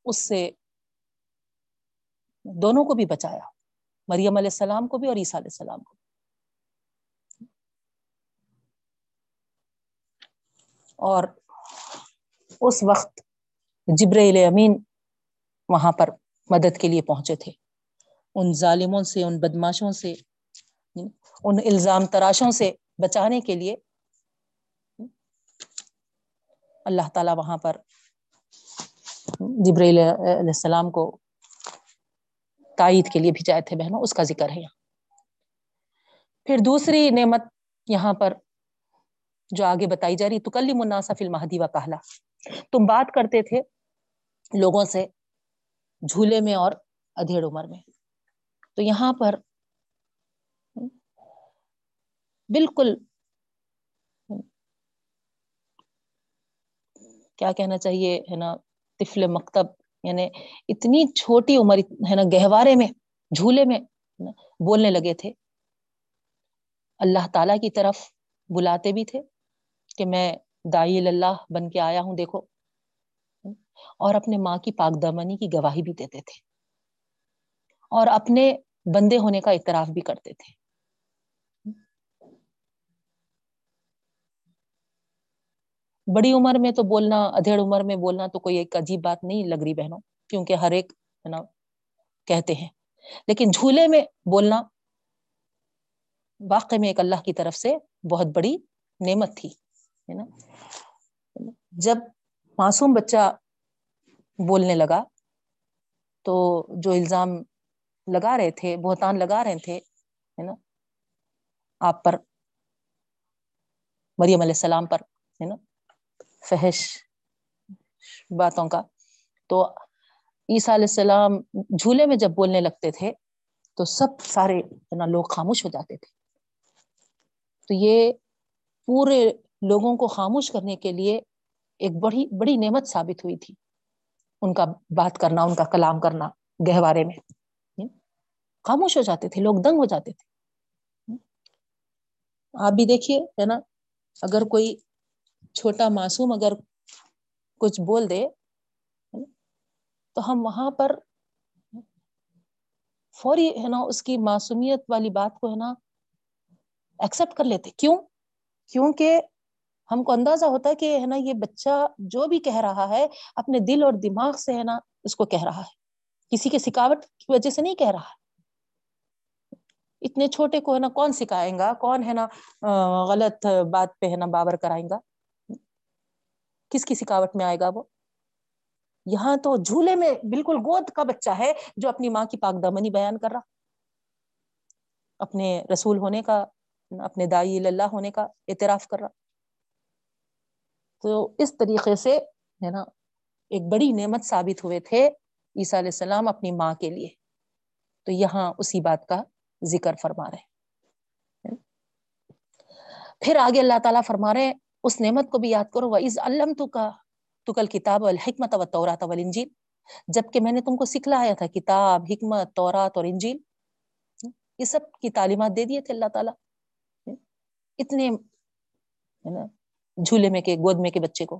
اس سے دونوں کو بھی بچایا، مریم علیہ السلام کو بھی اور عیسیٰ علیہ السلام کو اور اس وقت جبریل امین وہاں پر مدد کے لیے پہنچے تھے۔ ان ظالموں سے، ان بدماشوں سے، ان الزام تراشوں سے بچانے کے لیے اللہ تعالی وہاں پر جبریل علیہ السلام کو تائید کے لیے بھیجائے تھے بہنوں، اس کا ذکر ہے یہاں۔ پھر دوسری نعمت یہاں پر جو آگے بتائی جا رہی تو کلی مناسف المہدی و کہلا تم بات کرتے تھے لوگوں سے جھولے میں اور ادھیڑ عمر میں۔ تو یہاں پر بالکل۔ کیا کہنا چاہیے، ہے نا، طفل مکتب یعنی اتنی چھوٹی عمر، ہے نا، گہوارے میں، جھولے میں بولنے لگے تھے۔ اللہ تعالی کی طرف بلاتے بھی تھے کہ میں دائی اللہ بن کے آیا ہوں، دیکھو۔ اور اپنے ماں کی پاک دمنی کی گواہی بھی دیتے تھے۔ اور اپنے بندے ہونے کا اعتراف بھی کرتے تھے۔ بڑی عمر میں تو بولنا، ادھیڑ عمر میں بولنا تو کوئی ایک عجیب بات نہیں لگ رہی بہنوں، کیونکہ ہر ایک ہے نا، کہتے ہیں۔ لیکن جھولے میں بولنا واقع میں ایک اللہ کی طرف سے بہت بڑی نعمت تھی، ہے نا۔ جب معصوم بچہ بولنے لگا تو جو الزام لگا رہے تھے، بہتان لگا رہے تھے، ہے نا، آپ پر، مریم علیہ السلام پر، ہے نا فحش باتوں کا۔ تو عیسیٰ علیہ السلام جھولے میں جب بولنے لگتے تھے، تو سب سارے نا لوگ خاموش ہو جاتے تھے۔ تو یہ پورے لوگوں کو خاموش کرنے کے لیے ایک بڑی بڑی نعمت ثابت ہوئی تھی۔ ان کا بات کرنا، ان کا کلام کرنا، گہوارے میں۔ خاموش ہو جاتے تھے، لوگ دنگ ہو جاتے تھے۔ آپ بھی دیکھیے، ہے نا؟ اگر کوئی چھوٹا معصوم اگر کچھ بول دے، تو ہم وہاں پر فوری ہے نا اس کی معصومیت والی بات کو ہے نا ایکسپٹ کر لیتے۔ کیوں؟ کیونکہ ہم کو اندازہ ہوتا ہے کہ ہے نا یہ بچہ جو بھی کہہ رہا ہے، اپنے دل اور دماغ سے ہے نا اس کو کہہ رہا ہے۔ کسی کے سکاوٹ کی وجہ سے نہیں کہہ رہا۔ ہے اتنے چھوٹے کو ہے نا کون سکھائیں گا؟ کون ہے نا غلط بات پہ ہے نا بابر کرائیں گا؟ کس کی سکاوٹ میں آئے گا وہ؟ یہاں تو جھولے میں بالکل گود کا بچہ ہے جو اپنی ماں کی پاک دمنی بیان کر رہا۔ اپنے رسول ہونے کا، اپنے دائی اللہ ہونے کا اعتراف کر رہا۔ تو اس طریقے سے ہے نا، ایک بڑی نعمت ثابت ہوئے تھے عیسیٰ علیہ السلام اپنی ماں کے لیے۔ تو یہاں اسی بات کا ذکر فرما رہے پھر آگے اللہ تعالیٰ فرما رہے اس نعمت کو بھی یاد کرو وز علم تو کا تو کل کتاب الحکمت و طورات انجیل جبکہ میں نے تم کو سکھلایا تھا کتاب، حکمت، تورات اور انجیل۔ یہ سب کی تعلیمات دے دیے تھے اللہ تعالیٰ۔ اتنے جھولے میں کے، گود میں کے بچے کو۔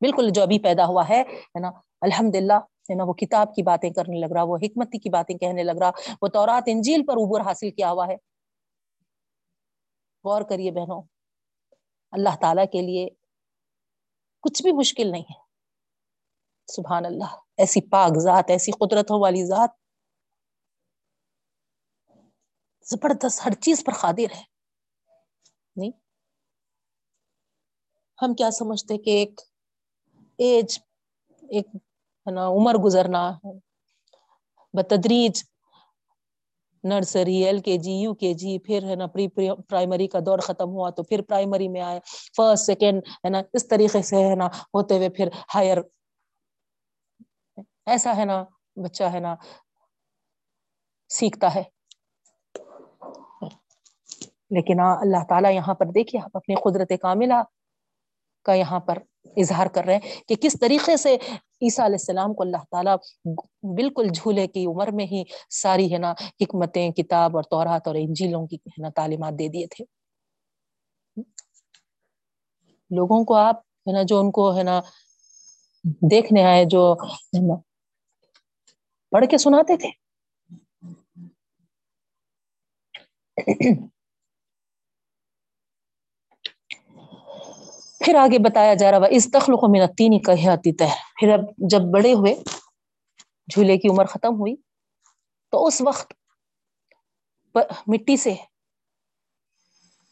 بالکل جو ابھی پیدا ہوا ہے نا الحمد للہ ہے نا، وہ کتاب کی باتیں کرنے لگ رہا، وہ حکمتی کی باتیں کہنے لگ رہا، وہ تورات، انجیل پر عبور حاصل کیا ہوا ہے۔ غور کریے بہنوں اللہ تعالی کے لیے کچھ بھی مشکل نہیں ہے۔ سبحان اللہ، ایسی پاک ذات، ایسی قدرتوں والی ذات زبردست ہر چیز پر قادر ہے۔ نہیں؟ ہم کیا سمجھتے کہ ایک ایج، ایک ہے نا، عمر گزرنا، بتدریج نرسری، ایل کے جی یو کے جی پھر ہے نا پری پرائمری کا دور ختم ہوا تو پھر پرائمری میں آئے، فرسٹ، سیکنڈ، ہے نا اس طریقے سے ہے نا ہوتے ہوئے پھر ہائر۔ ایسا ہے نا بچہ ہے نا سیکھتا ہے۔ لیکن ہاں، اللہ تعالیٰ یہاں پر دیکھیے، آپ اپنی قدرت کاملہ کا یہاں پر اظہار کر رہے ہیں کہ کس طریقے سے عیسیٰ علیہ السلام کو اللہ تعالیٰ بالکل جھولے کی عمر میں ہی ساری ہے نا حکمتیں، کتاب اور تورات اور انجیلوں کی ہے نا تعلیمات دے دیے تھے۔ لوگوں کو آپ ہے نا جو ان کو ہے نا دیکھنے آئے، جو پڑھ کے سناتے تھے۔ پھر آگے بتایا جا رہا اس تخلق و منتینی کہتی تہ پھر اب جب بڑے ہوئے، جھولے کی عمر ختم ہوئی، تو اس وقت مٹی سے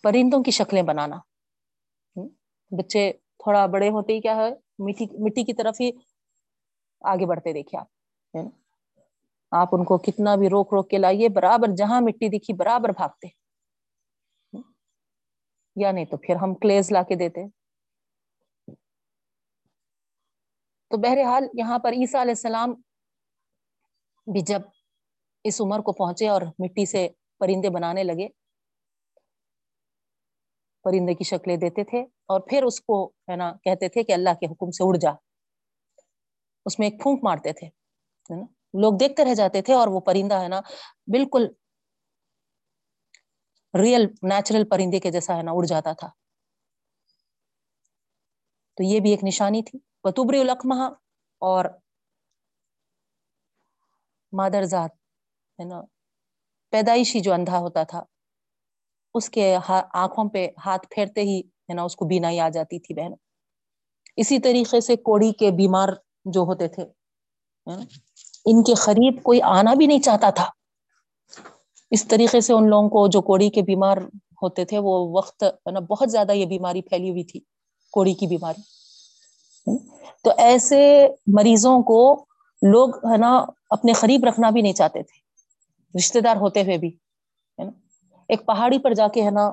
پرندوں کی شکلیں بنانا۔ بچے تھوڑا بڑے ہوتے ہی کیا ہے، مٹی مٹی کی طرف ہی آگے بڑھتے دیکھے آپ آپ ان کو کتنا بھی روک روک کے لائیے، برابر جہاں مٹی دکھی برابر بھاگتے۔ یا نہیں تو پھر ہم کلیز لا کے دیتے۔ تو بہرحال یہاں پر عیسیٰ علیہ السلام بھی جب اس عمر کو پہنچے اور مٹی سے پرندے بنانے لگے، پرندے کی شکلیں دیتے تھے اور پھر اس کو ہے نا کہتے تھے کہ اللہ کے حکم سے اڑ جا۔ اس میں ایک پھونک مارتے تھے نا؟ لوگ دیکھتے رہ جاتے تھے اور وہ پرندہ ہے نا بالکل ریئل نیچرل پرندے کے جیسا ہے نا اڑ جاتا تھا۔ تو یہ بھی ایک نشانی تھی۔ بطبری القمہ اور مادر ذات، ہے نا، پیدائشی جو اندھا ہوتا تھا، اس کے آنکھوں پہ ہاتھ پھیرتے ہی، ہے نا، اس کو بینائی آ جاتی تھی بہن اسی طریقے سے کوڑی کے بیمار جو ہوتے تھے ان کے قریب کوئی آنا بھی نہیں چاہتا تھا۔ اس طریقے سے ان لوگوں کو جو کوڑی کے بیمار ہوتے تھے، وہ وقت نا، بہت زیادہ یہ بیماری پھیلی ہوئی تھی، کوڑی کی بیماری۔ تو ایسے مریضوں کو لوگ ہے نا اپنے قریب رکھنا بھی نہیں چاہتے تھے۔ رشتے دار ہوتے ہوئے بھی، ہے نا۔ ایک پہاڑی پر جا کے ہے نا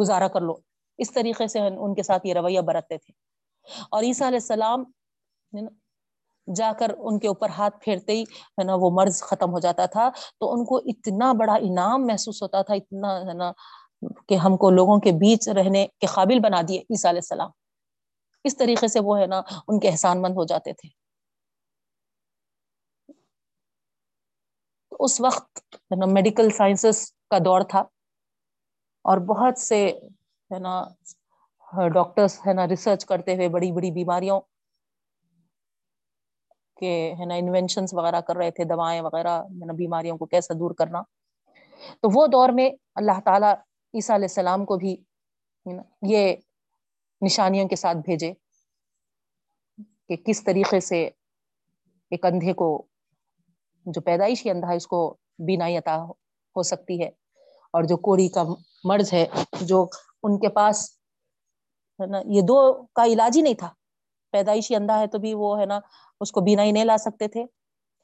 گزارا کر لو۔ اس طریقے سے ان کے ساتھ یہ رویہ برتتے تھے۔ اور عیسیٰ علیہ السلام جا کر ان کے اوپر ہاتھ پھیرتے ہی، ہے نا، وہ مرض ختم ہو جاتا تھا۔ تو ان کو اتنا بڑا انعام محسوس ہوتا تھا، اتنا، ہے نا، کہ ہم کو لوگوں کے بیچ رہنے کے قابل بنا دیے عیسیٰ علیہ السلام۔ اس طریقے سے وہ ہے نا ان کے احسان مند ہو جاتے تھے۔ اس وقت میڈیکل سائنسز کا دور تھا اور بہت سے ہے نا ڈاکٹرس ہے نا ریسرچ کرتے ہوئے بڑی بڑی بیماریوں کے ہے نا انوینشنس وغیرہ کر رہے تھے، دوائیں وغیرہ بیماریوں کو کیسا دور کرنا۔ تو وہ دور میں اللہ تعالیٰ عیسیٰ علیہ السلام کو بھی یہ نشانیوں کے ساتھ بھیجے کہ کس طریقے سے ایک اندھے کو جو پیدائشی اندھا ہے، اس کو بینائی عطا ہو سکتی ہے۔ اور جو کوڑی کا مرض ہے، جو ان کے پاس ہے نا، یہ دو کا علاج ہی نہیں تھا۔ پیدائشی اندھا ہے تو بھی وہ ہے نا، اس کو بینائی نہیں لا سکتے تھے۔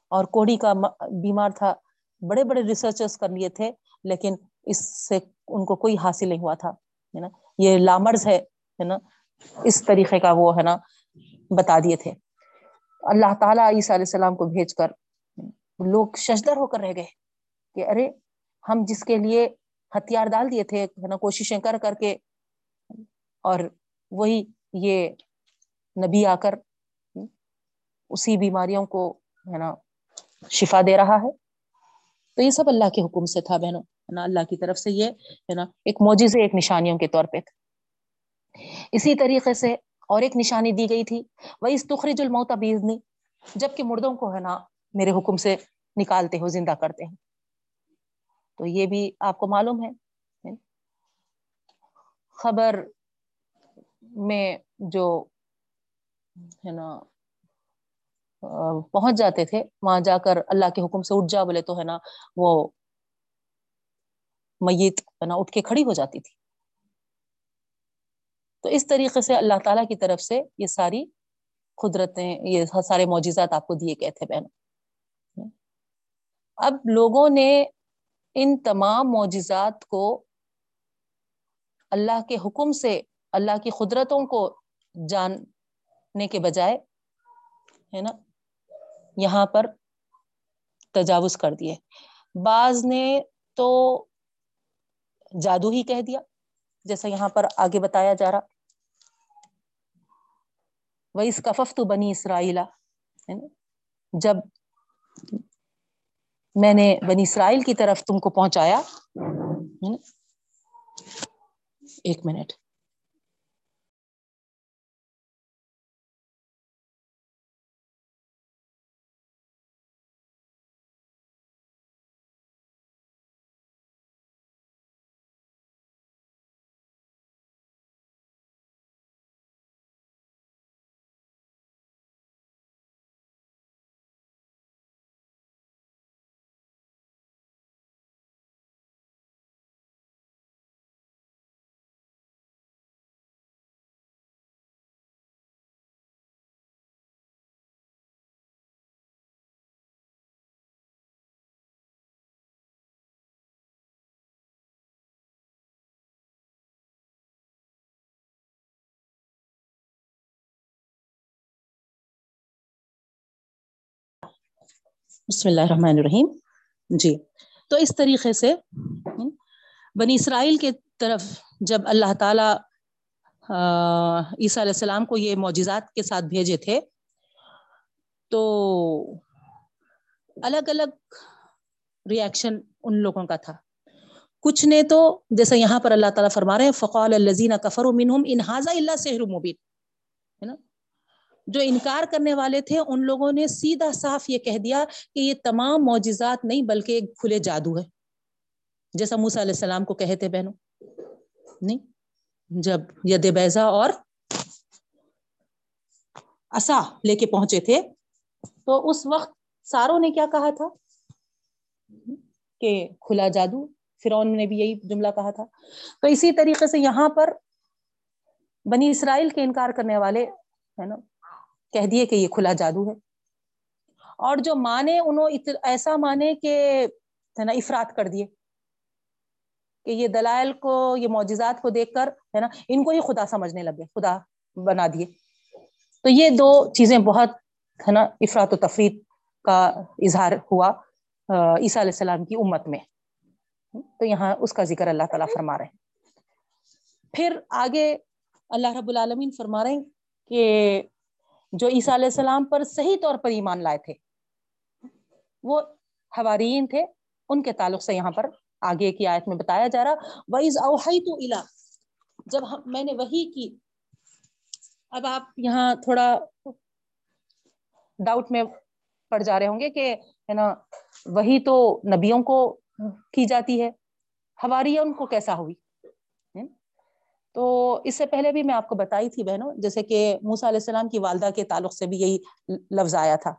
اور کوڑی کا بیمار تھا، بڑے بڑے ریسرچرس کر لیے تھے، لیکن اس سے ان کو کوئی حاصل نہیں ہوا تھا، ہے نا۔ یہ لامرز ہے نا، اس طریقے کا وہ ہے نا، بتا دیے تھے۔ اللہ تعالیٰ عیسیٰ علیہ السلام کو بھیج کر لوگ ششدر ہو کر رہ گئے کہ ارے، ہم جس کے لیے ہتھیار ڈال دیے تھے نا، کوششیں کر کر کے، اور وہی یہ نبی آ کر اسی بیماریوں کو، ہے نا، شفا دے رہا ہے۔ تو یہ سب اللہ کے حکم سے تھا بہنوں، ہے نا، اللہ کی طرف سے یہ، ہے نا، ایک موجز ایک نشانیوں کے طور پہ تھا۔ اسی طریقے سے اور ایک نشانی دی گئی تھی وہ اس تخرج الموتا بیزنی جبکہ مردوں کو ہے نا میرے حکم سے نکالتے ہو، زندہ کرتے ہیں تو یہ بھی آپ کو معلوم ہے۔ خبر میں جو ہے نا، پہنچ جاتے تھے، وہاں جا کر اللہ کے حکم سے اٹھ جا بولے تو ہے نا وہ میت ہے نا اٹھ کے کھڑی ہو جاتی تھی۔ تو اس طریقے سے اللہ تعالیٰ کی طرف سے یہ ساری قدرتیں، یہ سارے معجزات آپ کو دیے گئے تھے بہنوں اب لوگوں نے ان تمام معجزات کو اللہ کے حکم سے، اللہ کی قدرتوں کو جاننے کے بجائے، ہے نا، یہاں پر تجاوز کر دیے۔ بعض نے تو جادو ہی کہہ دیا، جیسا یہاں پر آگے بتایا جا رہا۔ وہ اس کفف تو بنی اسرائیلا یعنی جب میں نے بنی اسرائیل کی طرف تم کو پہنچایا یعنی ایک منٹ۔ بسم اللہ الرحمن الرحیم۔ جی۔ تو اس طریقے سے بنی اسرائیل کے طرف جب اللہ تعالی عیسیٰ علیہ السلام کو یہ معجزات کے ساتھ بھیجے تھے، تو الگ الگ ریئیکشن ان لوگوں کا تھا۔ کچھ نے تو جیسے یہاں پر اللہ تعالیٰ فرما رہے ہیں، فقال الزین کفر و منہم انحاظ اللہ سحر مبین ہے نا؟ جو انکار کرنے والے تھے، ان لوگوں نے سیدھا صاف یہ کہہ دیا کہ یہ تمام معجزات نہیں، بلکہ ایک کھلے جادو ہے۔ جیسا موسا علیہ السلام کو کہے تھے بہنوں۔ نہیں، جب ید بیزا اور اصا لے کے پہنچے تھے، تو اس وقت ساروں نے کیا کہا تھا؟ کہ کھلا جادو، فرعون نے بھی یہی جملہ کہا تھا۔ تو اسی طریقے سے یہاں پر بنی اسرائیل کے انکار کرنے والے، ہے نا کہہ دیے کہ یہ کھلا جادو ہے۔ اور جو مانے انہوں ایسا مانے کہ، ہے نا افراد کر دیے۔ کہ یہ دلائل کو، یہ معجزات کو دیکھ کر، ہے نا، ان کو ہی خدا سمجھنے لگے، خدا بنا دیے۔ تو یہ دو چیزیں بہت، ہے نا افراد و تفریح کا اظہار ہوا عیسیٰ علیہ السلام کی امت میں۔ تو یہاں اس کا ذکر اللہ تعالیٰ فرما رہے ہیں۔ پھر آگے اللہ رب العالمین فرما رہے ہیں کہ جو عیسیٰ علیہ السلام پر صحیح طور پر ایمان لائے تھے۔ وہ حوارین تھے، ان کے تعلق سے یہاں پر آگے کی آیت میں بتایا جا رہا۔ وَإِذْ أَوْحَيْتُ إِلَىٰ، جب میں نے وہی کی۔ اب آپ یہاں تھوڑا ڈاؤٹ میں پڑ جا رہے ہوں گے کہ ہے نا وہی تو نبیوں کو کی جاتی ہے ہماری ان کو کیسا ہوئی؟ تو اس سے پہلے بھی میں آپ کو بتائی تھی بہنوں، جیسے کہ موسا علیہ السلام کی والدہ کے تعلق سے بھی یہی لفظ آیا تھا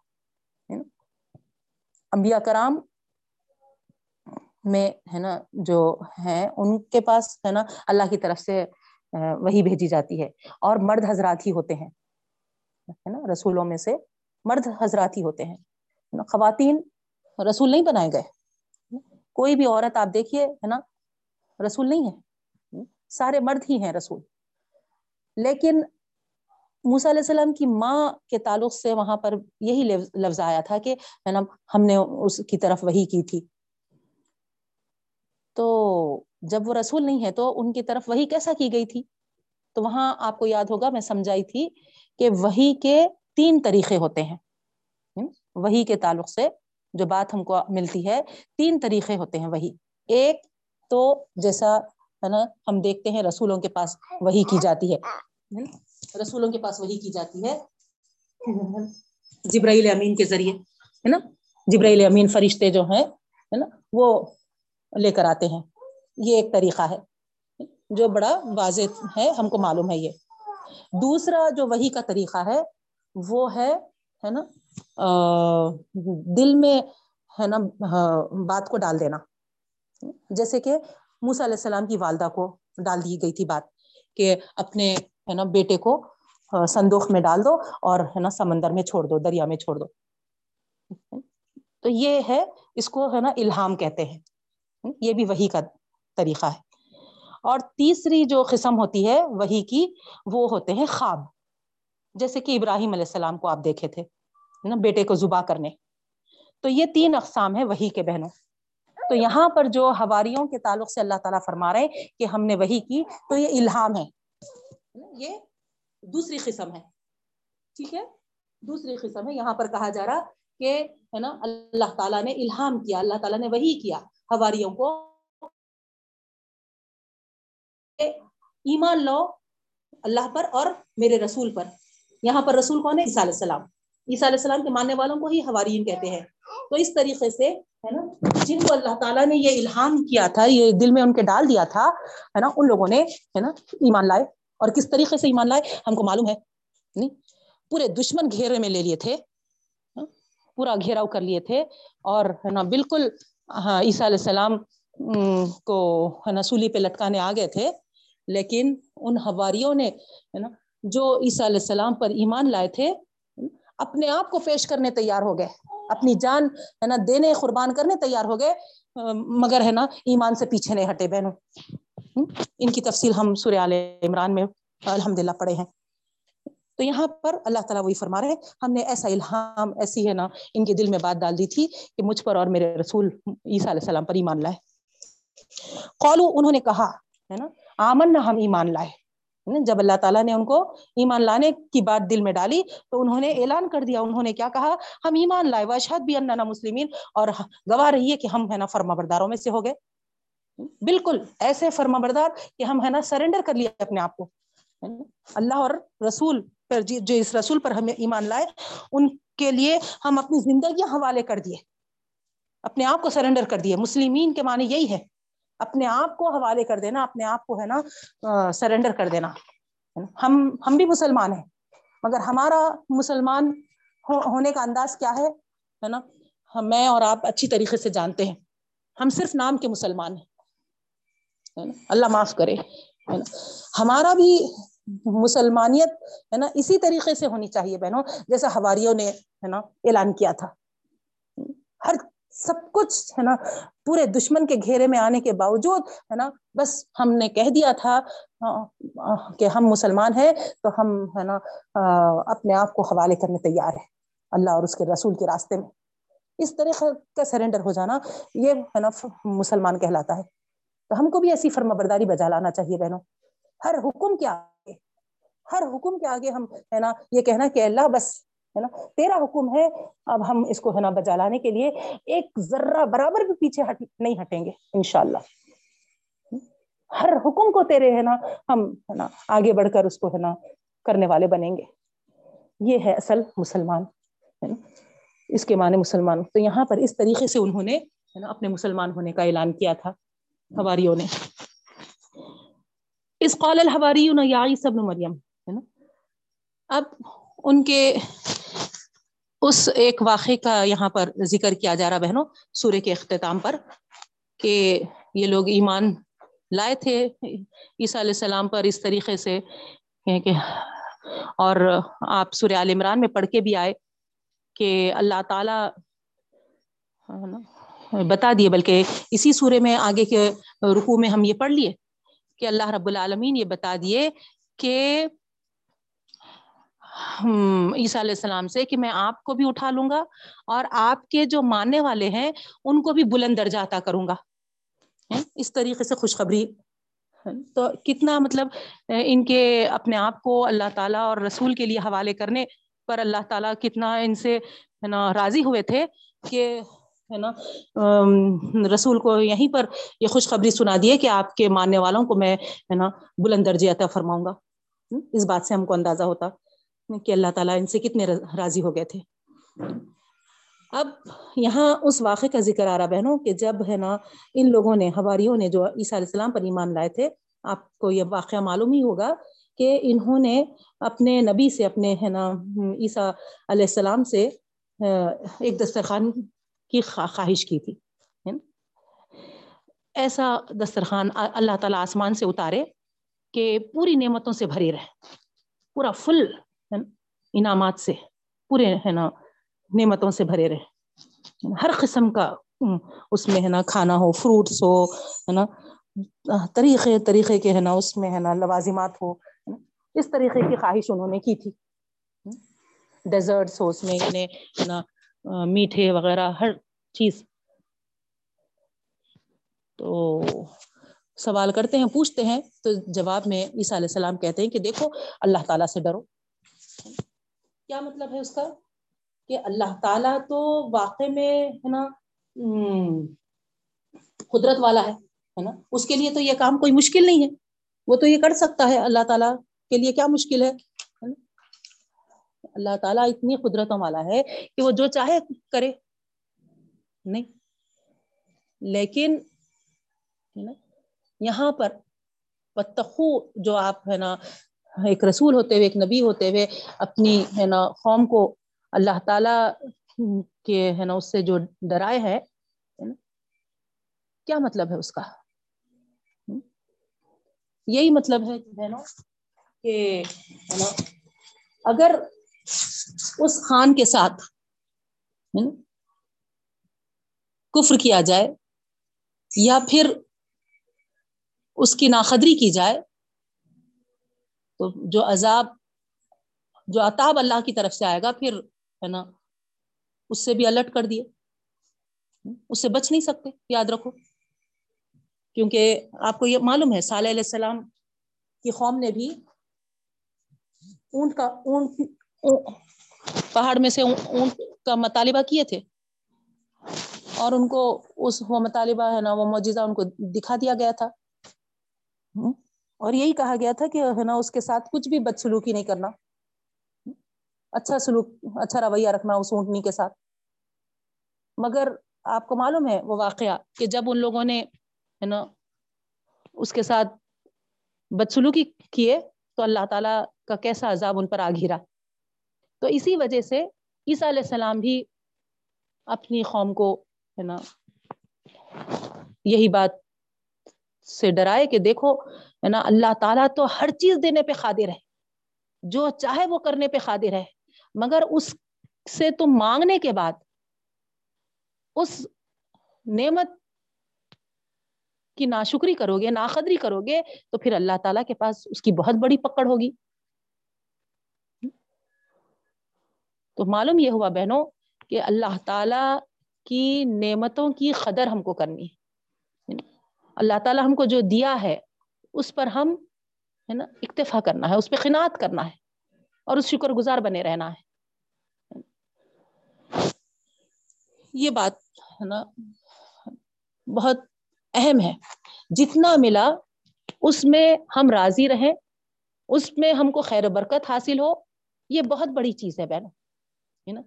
انبیاء کرام میں، ہے نا، جو ہے ان کے پاس، ہے نا، اللہ کی طرف سے وہی بھیجی جاتی ہے اور مرد حضرات ہی ہوتے ہیں، ہے نا، رسولوں میں سے مرد حضرات ہی ہوتے ہیں خواتین رسول نہیں بنائے گئے کوئی بھی عورت آپ دیکھیے، ہے نا، رسول نہیں ہے سارے مرد ہی ہیں رسول۔ لیکن موسا علیہ السلام کی ماں کے تعلق سے وہاں پر یہی لفظ آیا تھا کہ ہم نے اس کی طرف وہی کی تھی۔ تو جب وہ رسول نہیں ہے تو ان کی طرف وہی کیسا کی گئی تھی؟ تو وہاں آپ کو یاد ہوگا، میں سمجھائی تھی کہ وہی کے تین طریقے ہوتے ہیں۔ وہی کے تعلق سے جو بات ہم کو ملتی ہے، تین طریقے ہوتے ہیں وہی ایک تو جیسا ہے نا ہم دیکھتے ہیں رسولوں کے پاس وہی کی جاتی ہے۔ رسولوں کے پاس وہی کی جاتی ہے۔ جبرائیل امین کے ذریعے، ہے نا؟ جبرائیل امین فرشتے جو ہیں، ہے نا؟ وہ لے کر آتے ہیں۔ یہ ایک طریقہ ہے۔ جو بڑا واضح ہے، ہم کو معلوم ہے یہ۔ دوسرا جو وہی کا طریقہ ہے، وہ ہے ہے نا؟ دل میں، ہے نا؟ بات کو ڈال دینا۔ جیسے کہ موسا علیہ السلام کی والدہ کو ڈال دی گئی تھی بات کہ اپنے ہے نا بیٹے کو سندوخ میں ڈال دو اور ہے نا سمندر میں چھوڑ دو، دریا میں چھوڑ دو۔ تو یہ ہے، اس کو ہے نا الہام کہتے ہیں۔ یہ بھی وہی کا طریقہ ہے۔ اور تیسری جو قسم ہوتی ہے، وہی کی، وہ ہوتے ہیں خواب۔ جیسے کہ ابراہیم علیہ السلام کو آپ دیکھے تھے نا بیٹے کو زبا کرنے۔ تو یہ تین اقسام ہے وہی کے بہنوں۔ تو یہاں پر جو ہواریوں کے تعلق سے اللہ تعالیٰ فرما رہے کہ ہم نے وہی کی، تو یہ الہام ہے۔ یہ دوسری قسم ہے۔ ٹھیک ہے؟ دوسری قسم ہے۔ یہاں پر کہا جا رہا کہ، ہے نا، اللہ تعالیٰ نے الہام کیا، اللہ تعالیٰ نے وہی کیا ہواریوں کو۔ ایمان لو اللہ پر اور میرے رسول پر۔ یہاں پر رسول کون ہے؟ عیسیٰ علیہ السلام۔ عیسیٰ علیہ السلام کے ماننے والوں کو ہی حوارین کہتے ہیں۔ تو اس طریقے سے، ہے نا، جن کو اللہ تعالیٰ نے یہ الہام کیا تھا، یہ دل میں ان کے ڈال دیا تھا، ہے نا، ان لوگوں نے، ہے نا، ایمان لائے۔ اور کس طریقے سے ایمان لائے، ہم کو معلوم ہے۔ نہیں، پورے دشمن گھیرے میں لے لیے تھے۔ پورا گھیراؤ کر لیے تھے۔ اور، ہے نا، بالکل ہاں عیسیٰ علیہ السلام کو، ہے نا، سولی پہ لٹکانے آ گئے تھے۔ لیکن ان ہواریوں نے، ہے نا، جو عیسیٰ علیہ السلام پر ایمان لائے تھے اپنے آپ کو پیش کرنے تیار ہو گئے۔ اپنی جان، ہے نا، دینے، قربان کرنے تیار ہو گئے۔ مگر، ہے نا، ایمان سے پیچھے نہیں ہٹے بہنوں۔ ان کی تفصیل ہم سوریہ عمران میں الحمد للہ پڑھے ہیں۔ تو یہاں پر اللہ تعالیٰ وہی فرما رہے ہیں۔ ہم نے ایسا الہام، ایسی، ہے نا، ان کے دل میں بات ڈال دی تھی کہ مجھ پر اور میرے رسول عیسیٰ علیہ السلام پر ایمان لائے۔ قولو انہوں نے کہا، ہے نا آمن نہ ہم ایمان لائے۔ جب اللہ تعالیٰ نے ان کو ایمان لانے کی بات دل میں ڈالی تو انہوں نے اعلان کر دیا، انہوں نے کیا کہا، ہم ایمان لائے واشد بھی اننا مسلمین، اور گواہ رہی ہے کہ ہم ہے نا فرما برداروں میں سے ہو گئے۔ بالکل ایسے فرما بردار کہ ہم ہے نا سرنڈر کر لیا اپنے آپ کو۔ اللہ اور رسول پر جی، جو اس رسول پر ہمیں ایمان لائے، ان کے لیے ہم اپنی زندگیاں حوالے کر دیے، اپنے آپ کو سرنڈر کر دیے۔ مسلمین کے معنی یہی ہے۔ اپنے آپ کو حوالے کر دینا، اپنے آپ کو ہے نا سرنڈر کر دینا۔ ہم ہم بھی مسلمان ہیں، مگر ہمارا مسلمان ہونے کا انداز کیا ہے؟ ہے نا میں اور آپ اچھی طریقے سے جانتے ہیں۔ ہم صرف نام کے مسلمان ہیں۔ اللہ معاف کرے۔ ہے نا، ہمارا بھی مسلمانیت ہے نا، اسی طریقے سے ہونی چاہیے بہنوں، جیسا ہواریوں نے، ہے نا، اعلان کیا تھا۔ ہر سب کچھ، ہے نا، پورے دشمن کے گھیرے میں آنے کے باوجود، ہے نا، بس ہم نے کہہ دیا تھا کہ ہم مسلمان ہیں، تو ہم، ہے نا اپنے آپ کو حوالے کرنے تیار ہیں، اللہ اور اس کے رسول کے راستے میں۔ اس طریقے کا سرنڈر ہو جانا، یہ، ہے نا، مسلمان کہلاتا ہے۔ تو ہم کو بھی ایسی فرما برداری بجا لانا چاہیے بہنوں۔ ہر حکم کے آگے، ہر حکم کے آگے ہم، ہے نا، یہ کہنا کہ اللہ بس ہے نا؟ تیرا حکم ہے، اب ہم اس کو ہے نا بجا لانے کے لیے ایک ذرہ برابر بھی پیچھے ہٹ، نہیں ہٹیں گے، انشاءاللہ۔ ہر حکم کو تیرے ہے نا، ہم ہے نا آگے بڑھ کر اس کو ہے نا کرنے والے بنیں گے۔ یہ ہے اصل مسلمان، ہے نا؟ اس کے معنی مسلمان۔ تو یہاں پر اس طریقے سے انہوں نے ہے نا اپنے مسلمان ہونے کا اعلان کیا تھا ہواریوں نے۔ اس قال الحواری یا عیسی ابن مریم، ہے نا؟ اب ان کے اس ایک واقعے کا یہاں پر ذکر کیا جا رہا بہنوں، سورہ کے اختتام پر، کہ یہ لوگ ایمان لائے تھے۔ عیسیٰ علیہ السلام پر اس طریقے سے یعنی کہ، اور آپ سورہ عال عمران میں پڑھ کے بھی آئے کہ اللہ تعالی، بتا دیے، بلکہ اسی سورے میں آگے کے رکو میں ہم یہ پڑھ لیے کہ اللہ رب العالمین یہ بتا دیے کہ عیسیٰ علیہ السلام سے کہ میں آپ کو بھی اٹھا لوں گا اور آپ کے جو ماننے والے ہیں، ان کو بھی بلند درجہ عطا کروں گا۔ اس طریقے سے خوشخبری۔ تو کتنا مطلب ان کے اپنے آپ کو اللہ تعالیٰ اور رسول کے لیے حوالے کرنے پر اللہ تعالیٰ کتنا ان سے، ہے نا، راضی ہوئے تھے کہ، ہے نا رسول کو یہیں پر یہ خوشخبری سنا دیے کہ آپ کے ماننے والوں کو میں، ہے نا، بلند درجے عطا فرماؤں گا۔ اس بات سے ہم کو اندازہ ہوتا۔ کہ اللہ تعالیٰ ان سے کتنے راضی ہو گئے تھے۔ اب یہاں اس واقعے کا ذکر آ رہا بہنوں کہ جب ہے نا ان لوگوں نے ہواریوں نے جو عیسیٰ علیہ السلام پر ایمان لائے تھے، آپ کو یہ واقعہ معلوم ہی ہوگا کہ انہوں نے اپنے نبی سے، اپنے ہے نا عیسیٰ علیہ السلام سے ایک دسترخوان کی خواہش کی تھی۔ ایسا دسترخوان اللہ تعالیٰ آسمان سے اتارے کہ پوری نعمتوں سے بھری رہے، پورا فل انعامات سے، پورے ہے نا، نعمتوں سے بھرے رہے۔ ہر قسم کا اس میں ہے نا کھانا ہو فروٹس ہو، ہے نا، طریقے طریقے کے ہے نا اس میں ہے نا لوازمات ہو اس طریقے کی خواہش انہوں نے کی تھی۔ ڈیزرٹس ہو، اس میں ہے نا، میٹھے وغیرہ، ہر چیز۔ تو سوال کرتے ہیں، پوچھتے ہیں، تو جواب میں عیسیٰ علیہ السلام کہتے ہیں کہ دیکھو، اللہ تعالیٰ سے ڈرو۔ کیا مطلب ہے اس کا؟ کہ اللہ تعالیٰ تو واقع میں ہے نا قدرت والا ہے نا؟ اس کے لیے تو یہ کام کوئی مشکل نہیں ہے۔ وہ تو یہ کر سکتا ہے اللہ تعالیٰ کے لیے کیا مشکل ہے؟ اللہ تعالیٰ اتنی قدرتوں والا ہے کہ وہ جو چاہے کرے۔ نہیں۔ لیکن یہاں پر پتخو جو آپ، ہے نا ایک رسول ہوتے ہوئے، ایک نبی ہوتے ہوئے اپنی، ہے نا، قوم کو اللہ تعالی کے، ہے نا، اس سے جو ڈرائے ہے کیا مطلب ہے اس کا؟ یہی مطلب ہے بہنوں، کہ اگر اس خان کے ساتھ کفر کیا جائے یا پھر اس کی ناقدری کی جائے تو جو عذاب، جو عطاب اللہ کی طرف سے آئے گا، پھر ہے نا، اس سے بھی الرٹ کر دیے۔ اس سے بچ نہیں سکتے، یاد رکھو۔ کیونکہ آپ کو یہ معلوم ہے، صالح علیہ السلام کی قوم نے بھی اونٹ کا، اونٹ، پہاڑ میں سے اونٹ کا مطالبہ کیے تھے۔ اور ان کو اس وہ مطالبہ ہے نا، وہ معجزہ ان کو دکھا دیا گیا تھا۔ اور یہی کہا گیا تھا کہ ہے نا، اس کے ساتھ کچھ بھی بد سلوکی نہیں کرنا۔ اچھا سلوک اچھا رویہ رکھنا اس اونٹنی کے ساتھ۔ مگر آپ کو معلوم ہے وہ واقعہ کہ جب ان لوگوں نے ہے نا، اس کے ساتھ بدسلوکی کیے تو اللہ تعالیٰ کا کیسا عذاب ان پر آ گھرا۔ تو اسی وجہ سے عیسیٰ علیہ السلام بھی اپنی قوم کو ہے نا، یہی بات سے ڈرائے کہ دیکھو، ہے نا، اللہ تعالیٰ تو ہر چیز دینے پہ قادر ہے۔ جو چاہے وہ کرنے پہ قادر ہے۔ مگر اس سے تم مانگنے کے بعد، اس نعمت کی ناشکری کرو گے، ناقدری کرو گے، تو پھر اللہ تعالیٰ کے پاس اس کی بہت بڑی پکڑ ہوگی۔ تو معلوم یہ ہوا بہنوں کہ اللہ تعالی کی نعمتوں کی قدر ہم کو کرنی ہے۔ اللہ تعالیٰ ہم کو جو دیا ہے، اس پر ہم، ہے نا، اکتفا کرنا ہے، اس پہ قناعت کرنا ہے اور اس شکر گزار بنے رہنا ہے۔ یہ بات، ہے نا، بہت اہم ہے۔ جتنا ملا، اس میں ہم راضی رہیں، اس میں ہم کو خیر و برکت حاصل ہو۔ یہ بہت بڑی چیز ہے بہنوں ہے نا۔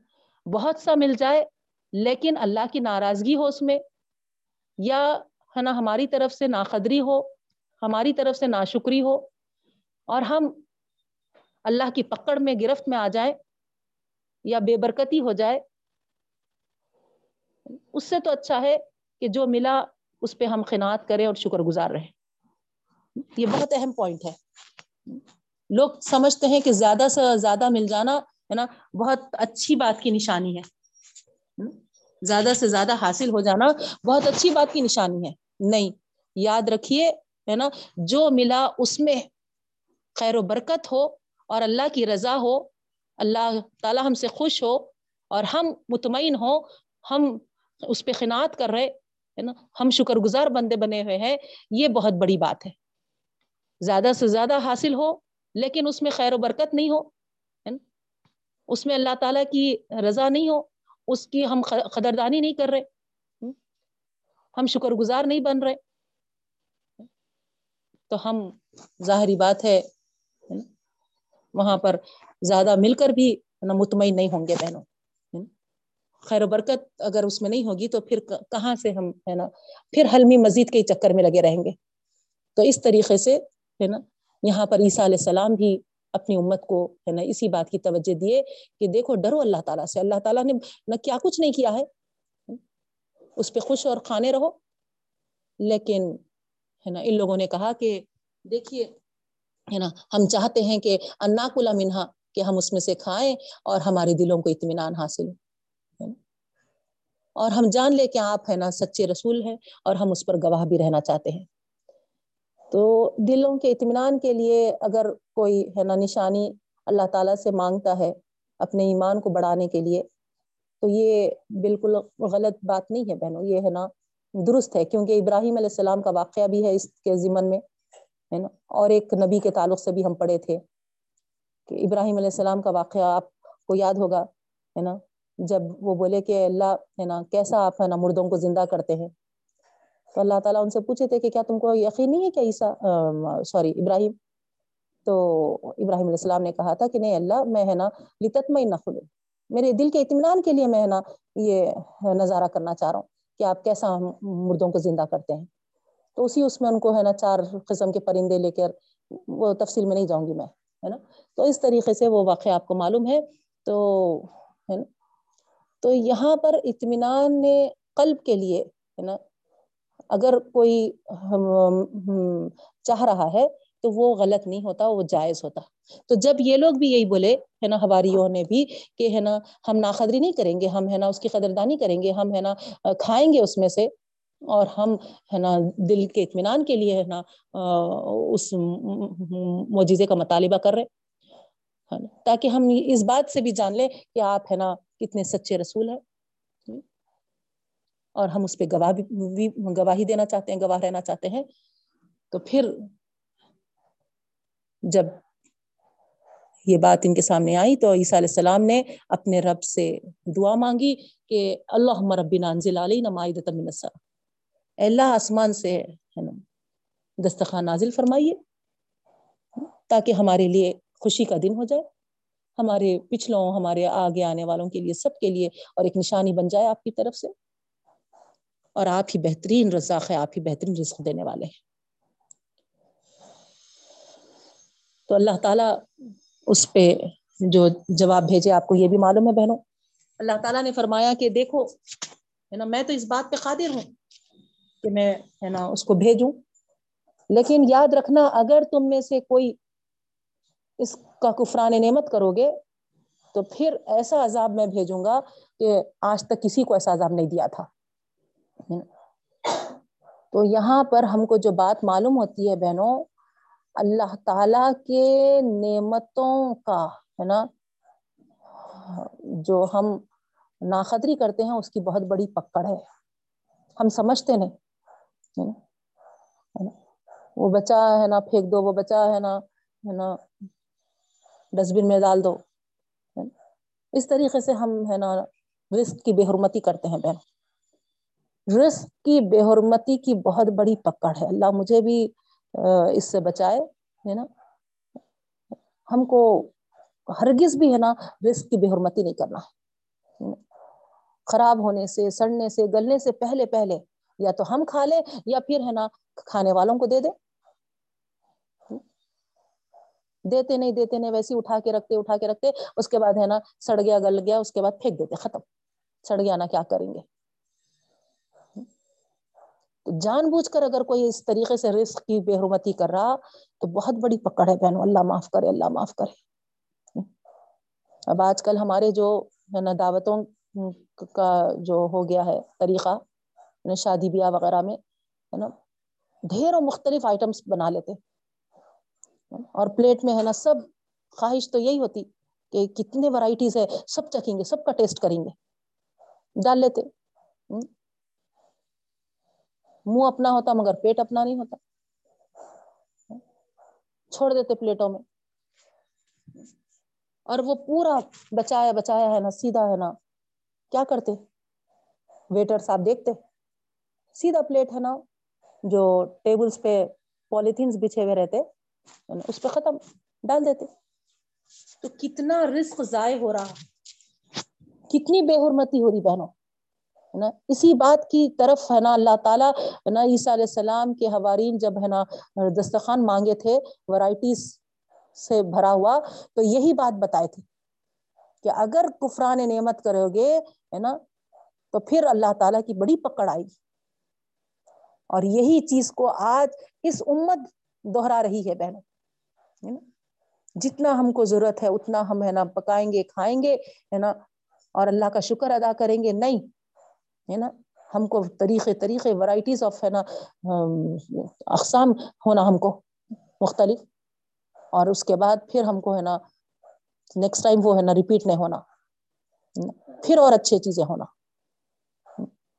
بہت سا مل جائے، لیکن اللہ کی ناراضگی ہو اس میں، یا ہے نا، ہماری طرف سے ناقدری ہو، ہماری طرف سے ناشکری ہو، اور ہم اللہ کی پکڑ میں، گرفت میں آ جائے یا بے برکتی ہو جائے، اس سے تو اچھا ہے کہ جو ملا اس پہ ہم خناعت کریں اور شکر گزار رہیں۔ یہ بہت اہم پوائنٹ ہے۔ لوگ سمجھتے ہیں کہ زیادہ سے زیادہ مل جانا ہے نا، بہت اچھی بات کی نشانی ہے۔ زیادہ سے زیادہ حاصل ہو جانا بہت اچھی بات کی نشانی ہے۔ نہیں، یاد رکھیے، ہے نا، جو ملا اس میں خیر و برکت ہو اور اللہ کی رضا ہو، اللہ تعالی ہم سے خوش ہو اور ہم مطمئن ہو ہم اس پہ خناعت کر رہے، ہے نا، ہم شکر گزار بندے بنے ہوئے ہیں، یہ بہت بڑی بات ہے۔ زیادہ سے زیادہ حاصل ہو، لیکن اس میں خیر و برکت نہیں ہو اس میں اللہ تعالیٰ کی رضا نہیں ہو اس کی ہم قدردانی نہیں کر رہے۔ ہم شکر گزار نہیں بن رہے۔ تو ہم ظاہری بات ہے وہاں پر زیادہ مل کر بھی مطمئن نہیں ہوں گے بہنوں۔ خیر و برکت اگر اس میں نہیں ہوگی تو پھر کہاں سے ہم، ہے نا؟ پھر حلمی مزید کے چکر میں لگے رہیں گے۔ تو اس طریقے سے، ہے نا؟ یہاں پر عیسیٰ علیہ السلام بھی اپنی امت کو ہے نا اسی بات کی توجہ دیے کہ دیکھو ڈرو اللہ تعالیٰ سے۔ اللہ تعالیٰ نے نہ کیا کچھ نہیں کیا ہے۔ اس پہ خوش اور کھانے رہو۔ لیکن ہے نا ان لوگوں نے کہا کہ دیکھیے، ہے نا، ہم چاہتے ہیں کہ انا کلا منہا، کہ ہم اس میں سے کھائیں اور ہمارے دلوں کو اطمینان حاصل ہو۔ اور ہم جان لے کہ آپ ہے نا سچے رسول ہیں اور ہم اس پر گواہ بھی رہنا چاہتے ہیں۔ تو دلوں کے اطمینان کے لیے اگر کوئی ہے نا نشانی اللہ تعالیٰ سے مانگتا ہے اپنے ایمان کو بڑھانے کے لیے، تو یہ بالکل غلط بات نہیں ہے بہنوں، یہ ہے نا درست ہے، کیونکہ ابراہیم علیہ السلام کا واقعہ بھی ہے اس کے ضمن میں، ہے نا؟ اور ایک نبی کے تعلق سے بھی ہم پڑھے تھے کہ ابراہیم علیہ السلام کا واقعہ آپ کو یاد ہوگا، ہے نا؟ جب وہ بولے کہ اللہ، ہے نا، کیسا آپ، ہے نا، مردوں کو زندہ کرتے ہیں۔ تو اللہ تعالیٰ ان سے پوچھے تھے کہ کیا تم کو یقین نہیں ہے کہ عیسیٰ سوری، ابراہیم؟ تو ابراہیم علیہ السلام نے کہا تھا کہ نہیں اللہ، میں ہے نا لتتمئی نہ کھلے میرے دل کے اطمینان کے لیے میں ہے نا یہ نظارہ کرنا چاہ رہا ہوں کہ آپ کیسا مردوں کو زندہ کرتے ہیں۔ تو اسی اس میں ان کو ہے نا چار قسم کے پرندے لے کر وہ تفصیل میں نہیں جاؤں گی میں، ہے نا؟ تو اس طریقے سے وہ واقعہ آپ کو معلوم ہے۔ تو، ہے نا؟ تو یہاں پر اطمینان قلب کے لیے، ہے نا اگر کوئی چاہ رہا ہے تو وہ غلط نہیں ہوتا، وہ جائز ہوتا۔ تو جب یہ لوگ بھی یہی بولے، ہے نا، ہماریوں نے بھی کہ، ہے نا، ہم ناقدری نہیں کریں گے، ہم، ہے نا، اس کی قدردانی کریں گے، ہم، ہے نا، کھائیں گے اس میں سے اور ہم، ہے نا، دل کے اطمینان کے لیے، ہے نا اس معجزے کا مطالبہ کر رہے۔ تاکہ ہم اس بات سے بھی جان لیں کہ آپ، ہے نا، کتنے سچے رسول ہیں۔ اور ہم اس پہ گواہ بھی گواہی دینا چاہتے ہیں، گواہ رہنا چاہتے ہیں۔ تو پھر جب یہ بات ان کے سامنے آئی تو عیسیٰ علیہ السلام نے اپنے رب سے دعا مانگی کہ اللہ رب نانزل علی نمائد تمنسا اللہ، آسمان سے ہے نا دستخوان نازل فرمائیے تاکہ ہمارے لیے خوشی کا دن ہو جائے۔ ہمارے پچھلوں، ہمارے آگے آنے والوں کے لیے، سب کے لیے اور ایک نشانی بن جائے آپ کی طرف سے۔ اور آپ ہی بہترین رزاق ہے آپ ہی بہترین رزق دینے والے ہیں۔ تو اللہ تعالیٰ اس پہ جو جواب بھیجے، آپ کو یہ بھی معلوم ہے بہنوں۔ اللہ تعالیٰ نے فرمایا کہ دیکھو، ہے نا، میں تو اس بات پہ قادر ہوں کہ میں، ہے نا، اس کو بھیجوں۔ لیکن یاد رکھنا، اگر تم میں سے کوئی اس کا کفران نعمت کرو گے، تو پھر ایسا عذاب میں بھیجوں گا کہ آج تک کسی کو ایسا عذاب نہیں دیا تھا۔ تو یہاں پر ہم کو جو بات معلوم ہوتی ہے بہنوں، اللہ تعالی کے نعمتوں کا، ہے نا، جو ہم ناقدری کرتے ہیں، اس کی بہت بڑی پکڑ ہے۔ ہم سمجھتے نہیں وہ بچہ ہے نا، پھینک دو، وہ بچہ ہے نا ہے نا، ڈسٹ بن میں ڈال دو اس طریقے سے ہم، ہے نا، رزق کی بے حرمتی کرتے ہیں بہن۔ رزق کی بے حرمتی کی بہت بڑی پکڑ ہے۔ اللہ مجھے بھی اس سے بچائے، ہے نا؟ ہم کو ہرگز بھی، ہے نا، رزق کی بے حرمتی نہیں کرنا ہے۔ خراب ہونے سے، سڑنے سے، گلنے سے پہلے پہلے یا تو ہم کھا لیں یا پھر، ہے نا، کھانے والوں کو دے دے دیتے نہیں دیتے نہیں ویسے اٹھا کے رکھتے، اٹھا کے رکھتے، اس کے بعد، ہے نا، سڑ گیا، گل گیا، اس کے بعد پھینک دیتے، ختم۔ سڑ گیا نا کیا کریں گے؟ جان بوجھ کر اگر کوئی اس طریقے سے رسک کی بے حرمتی کر رہا تو بہت بڑی پکڑ ہے بہنوں، اللہ معاف کرے، اللہ معاف کرے۔ اب آج کل ہمارے جو ہے نا دعوتوں کا جو ہو گیا ہے طریقہ شادی بیاہ وغیرہ میں، ہے نا ڈھیروں مختلف آئٹمس بنا لیتے۔ اور پلیٹ میں ہے نا سب خواہش تو یہی ہوتی کہ کتنے ورائٹیز ہے، سب چکھیں گے، سب کا ٹیسٹ کریں گے۔ ڈال لیتے۔ منہ اپنا ہوتا مگر پیٹ اپنا نہیں ہوتا۔ چھوڑ دیتے پلیٹوں میں۔ اور وہ پورا بچایا بچایا ہے نا، سیدھا ہے نا۔ کیا کرتے؟ ویٹر صاحب دیکھتے؟ سیدھا پلیٹ ہے نا، جو ٹیبلس پہ پولیتھینس بچھے ہوئے رہتے یعنی اس پہ ختم، ڈال دیتے۔ تو کتنا رسک ضائع ہو رہا۔ کتنی بے حرمتی ہو رہی بہنوں۔ نا؟ اسی بات کی طرف ہے نا اللہ تعالیٰ نا عیسیٰ علیہ السلام کے حوارین جب ہے نا دسترخوان مانگے تھے ورائٹیز سے بھرا ہوا، تو یہی بات بتائے تھے کہ اگر کفران نعمت کرو گے، ہے نا، تو پھر اللہ تعالیٰ کی بڑی پکڑ آئے گی۔ اور یہی چیز کو آج اس امت دوہرا رہی ہے بہنوں جتنا ہم کو ضرورت ہے، اتنا ہم ہے نا پکائیں گے، کھائیں گے، ہے نا؟ اور اللہ کا شکر ادا کریں گے، نہیں۔ ہے نا؟ ہم کو طریقے طریقے ورائٹیز آف ہے نا اقسام ہونا ہم کو مختلف۔ اور اس کے بعد پھر ہم کو، ہے نا نیکسٹ ٹائم وہ، ہے نا ریپیٹ نہیں ہونا۔ پھر اور اچھی چیزیں ہونا۔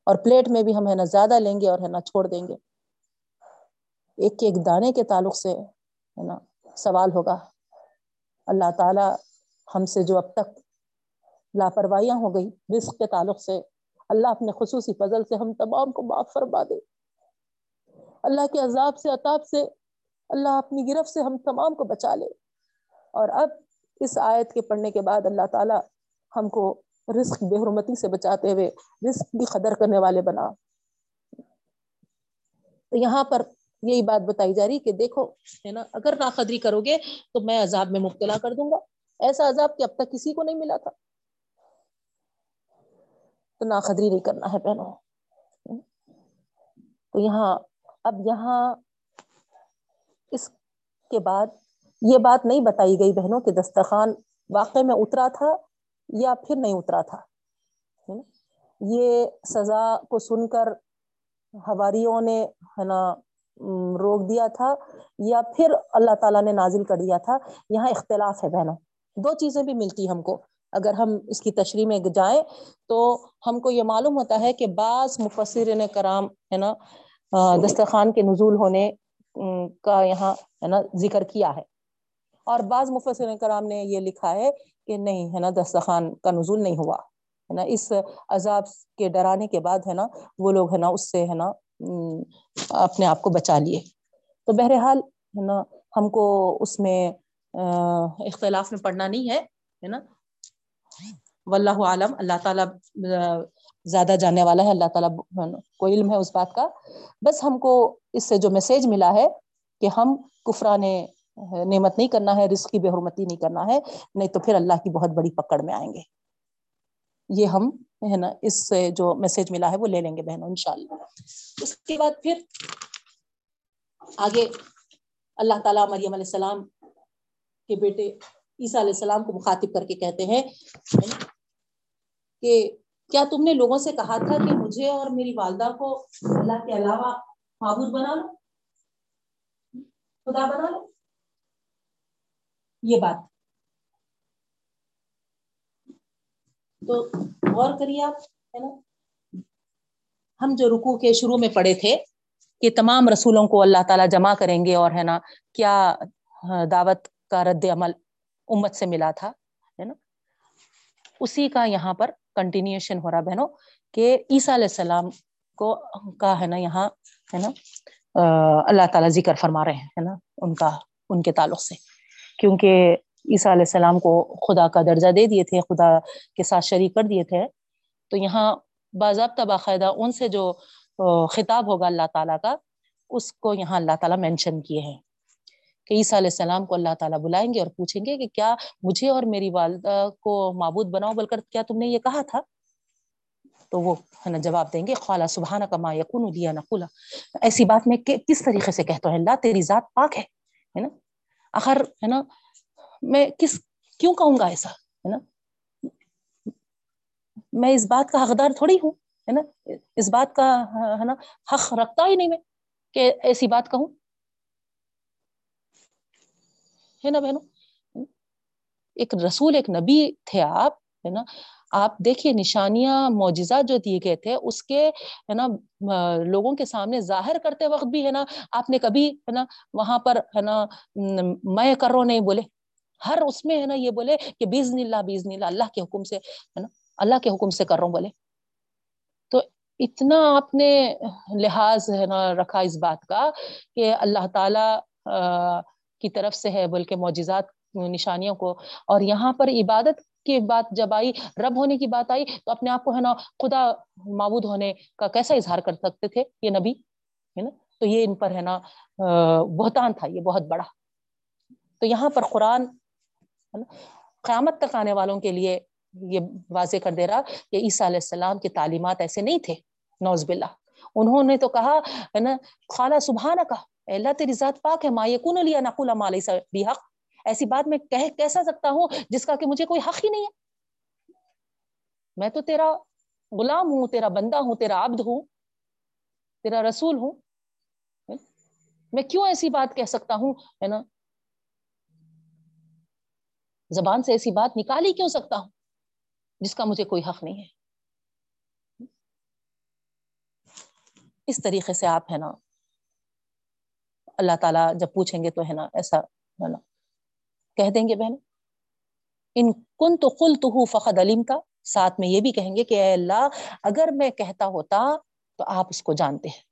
اور پلیٹ میں بھی ہم، ہے نا، زیادہ لیں گے اور، ہے نا، چھوڑ دیں گے۔ ایک ایک دانے کے تعلق سے، ہے نا، سوال ہوگا۔ اللہ تعالی ہم سے جو اب تک لاپرویاں ہو گئی، رزق کے تعلق سے اللہ اپنے خصوصی فضل سے ہم تمام کو معاف فرما دے۔ اللہ کے عذاب سے، عطاب سے، اللہ اپنی گرفت سے ہم تمام کو بچا لے۔ اور اب اس آیت کے پڑھنے کے بعد اللہ تعالی ہم کو رزق بے حرمتی سے بچاتے ہوئے رزق کی قدر کرنے والے بنا۔ تو یہاں پر یہی بات بتائی جا رہی کہ دیکھو، ہے نا، اگر ناقدری کرو گے تو میں عذاب میں مبتلا کر دوں گا۔ ایسا عذاب کہ اب تک کسی کو نہیں ملا تھا۔ تو ناقدری نہیں کرنا ہے بہنوں۔ تو یہاں، اب یہاں اس کے بعد یہ بات نہیں بتائی گئی بہنوں کہ دسترخوان واقع میں اترا تھا یا پھر نہیں اترا تھا۔ یہ سزا کو سن کر ہواریوں نے، ہے نا، روک دیا تھا یا پھر اللہ تعالیٰ نے نازل کر دیا تھا۔ یہاں اختلاف ہے بہنوں۔ دو چیزیں بھی ملتی ہم کو۔ اگر ہم اس کی تشریح میں جائیں تو ہم کو یہ معلوم ہوتا ہے کہ بعض مفسر کرام ہے نا دسترخوان کے نزول ہونے کا یہاں ہے نا ذکر کیا ہے۔ اور بعض مفسر کرام نے یہ لکھا ہے کہ نہیں، ہے نا، دسترخوان کا نزول نہیں ہوا۔ ہے نا، اس عذاب کے ڈرانے کے بعد ہے نا، وہ لوگ ہے نا، اس سے ہے نا اپنے آپ کو بچا لیے۔ تو بہرحال ہے نا، ہم کو اس میں اختلاف میں پڑھنا نہیں ہے ہے نا۔ واللہ عالم، اللہ تعالیٰ زیادہ جاننے والا ہے، اللہ تعالیٰ کو علم ہے اس بات کا۔ بس ہم کو اس سے جو میسج ملا ہے کہ ہم کفران نعمت نہیں کرنا ہے، رزق کی بے حرمتی نہیں کرنا ہے، نہیں تو پھر اللہ کی بہت بڑی پکڑ میں آئیں گے۔ یہ ہم، ہے نا، اس سے جو میسج ملا ہے وہ لے لیں گے بہنوں، انشاءاللہ۔ اس کے بعد پھر آگے اللہ تعالیٰ مریم علیہ السلام کے بیٹے عیسیٰ علیہ السلام کو مخاطب کر کے کہتے ہیں، کہ کیا تم نے لوگوں سے کہا تھا کہ مجھے اور میری والدہ کو اللہ کے علاوہ معبود بنا لو؟ خدا بنا لو؟ یہ بات۔ تو غور کریے آپ، ہے نا؟ ہم جو رکو کے شروع میں پڑے تھے کہ تمام رسولوں کو اللہ تعالیٰ جمع کریں گے اور، ہے نا، کیا دعوت کا رد عمل امت سے ملا تھا، ہے نا؟ اسی کا یہاں پر کنٹینیوشن ہو رہا بہنوں، کہ عیسیٰ علیہ السلام کو کا ہے نا یہاں، ہے نا؟ اللہ تعالیٰ ذکر فرما رہے ہیں نا؟ ان کا، ان کے تعلق سے۔ کیونکہ عیسیٰ علیہ السلام کو خدا کا درجہ دے دیے تھے، خدا کے ساتھ شریک کر دیے تھے، تو یہاں باضابطہ باقاعدہ ان سے جو خطاب ہوگا اللہ تعالیٰ کا، اس کو یہاں اللہ تعالیٰ مینشن کیے ہیں۔ کہ عیسیٰ علیہ السلام کو اللہ تعالیٰ بلائیں گے اور پوچھیں گے کہ کیا مجھے اور میری والدہ کو معبود بناؤ بول کر کیا تم نے یہ کہا تھا؟ تو وہ ہے نا، جواب دیں گے خالہ سبحانہ کا ما یقون دیا نقلا ایسی بات میں کس طریقے سے کہتا ہوں؟ اللہ تیری ذات پاک ہے نا؟ آخر ہے نا، میں کس، کیوں کہوں گا ایسا؟ ہے نا؟ میں اس بات کا حقدار تھوڑی ہوں، ہے نا؟ اس بات کا، ہے نا، حق رکھتا ہی نہیں میں کہ ایسی بات کہوں۔ ہے نا بہنوں؟ ایک رسول، ایک نبی تھے آپ، ہے نا؟ آپ دیکھیے نشانیاں، معجزات جو دیے گئے تھے، اس کے، ہے نا لوگوں کے سامنے ظاہر کرتے وقت بھی، ہے نا، آپ نے کبھی، ہے نا، وہاں پر، ہے نا میں کر رہا نہیں بولے۔ ہر اس میں، ہے نا، یہ بولے کہ بیزن اللہ بیزن اللہ اللہ کے حکم سے، ہے نا، اللہ کے حکم سے کر رہا ہوں بولے۔ تو اتنا آپ نے لحاظ، ہے نا، رکھا اس بات کا کہ اللہ تعالی کی طرف سے ہے، بلکہ معجزات، نشانیوں کو۔ اور یہاں پر عبادت کی بات جب آئی، رب ہونے کی بات آئی، تو اپنے آپ کو ہے نا، خدا معبود ہونے کا کیسا اظہار کر سکتے تھے؟ یہ نبی، ہے نا؟ تو یہ ان پر ہے نا بہتان تھا، یہ بہت بڑا۔ تو یہاں پر قرآن قیامت تک آنے والوں کے لیے یہ واضح کر دے رہا کہ عیسیٰ علیہ السلام کی تعلیمات ایسے نہیں تھے نوز باللہ۔ انہوں نے تو کہا، ہے نا خالہ سبحانہ اللہ تیری ذات پاک ہے، ما یکون لیا نقول ما لیس ایسی بات میں کہہ، کیسا سکتا ہوں جس کا کہ مجھے کوئی حق ہی نہیں ہے؟ میں تو تیرا غلام ہوں، تیرا بندہ ہوں، تیرا عبد ہوں، تیرا رسول ہوں۔ میں کیوں ایسی بات کہہ سکتا ہوں؟ ہے نا؟ زبان سے ایسی بات نکال ہی کیوں سکتا ہوں جس کا مجھے کوئی حق نہیں ہے؟ اس طریقے سے آپ ہے نا اللہ تعالیٰ جب پوچھیں گے تو ہے نا ایسا ہے نا کہہ دیں گے بہن ان کن تو کل تو فخد علیم کا ساتھ میں یہ بھی کہیں گے کہ اے اللہ، اگر میں کہتا ہوتا تو آپ اس کو جانتے ہیں۔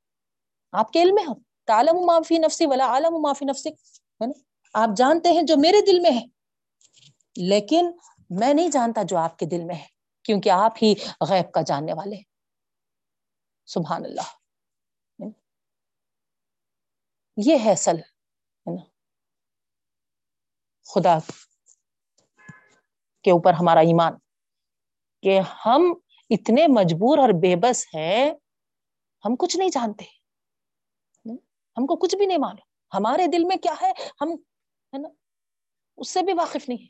آپ کے علم میں ہو۔ تالم معافی نفسی والا عالم معافی نفسی ہے نا؟ آپ جانتے ہیں جو میرے دل میں ہے۔ لیکن میں نہیں جانتا جو آپ کے دل میں ہے، کیونکہ آپ ہی غیب کا جاننے والے ہیں۔ سبحان اللہ۔ یہ ہے سل ہے نا؟ خدا کے اوپر ہمارا ایمان، کہ ہم اتنے مجبور اور بے بس ہیں، ہم کچھ نہیں جانتے ہم کو کچھ بھی نہیں معلوم۔ ہمارے دل میں کیا ہے؟ ہم، ہے نا؟ اس سے بھی واقف نہیں ہے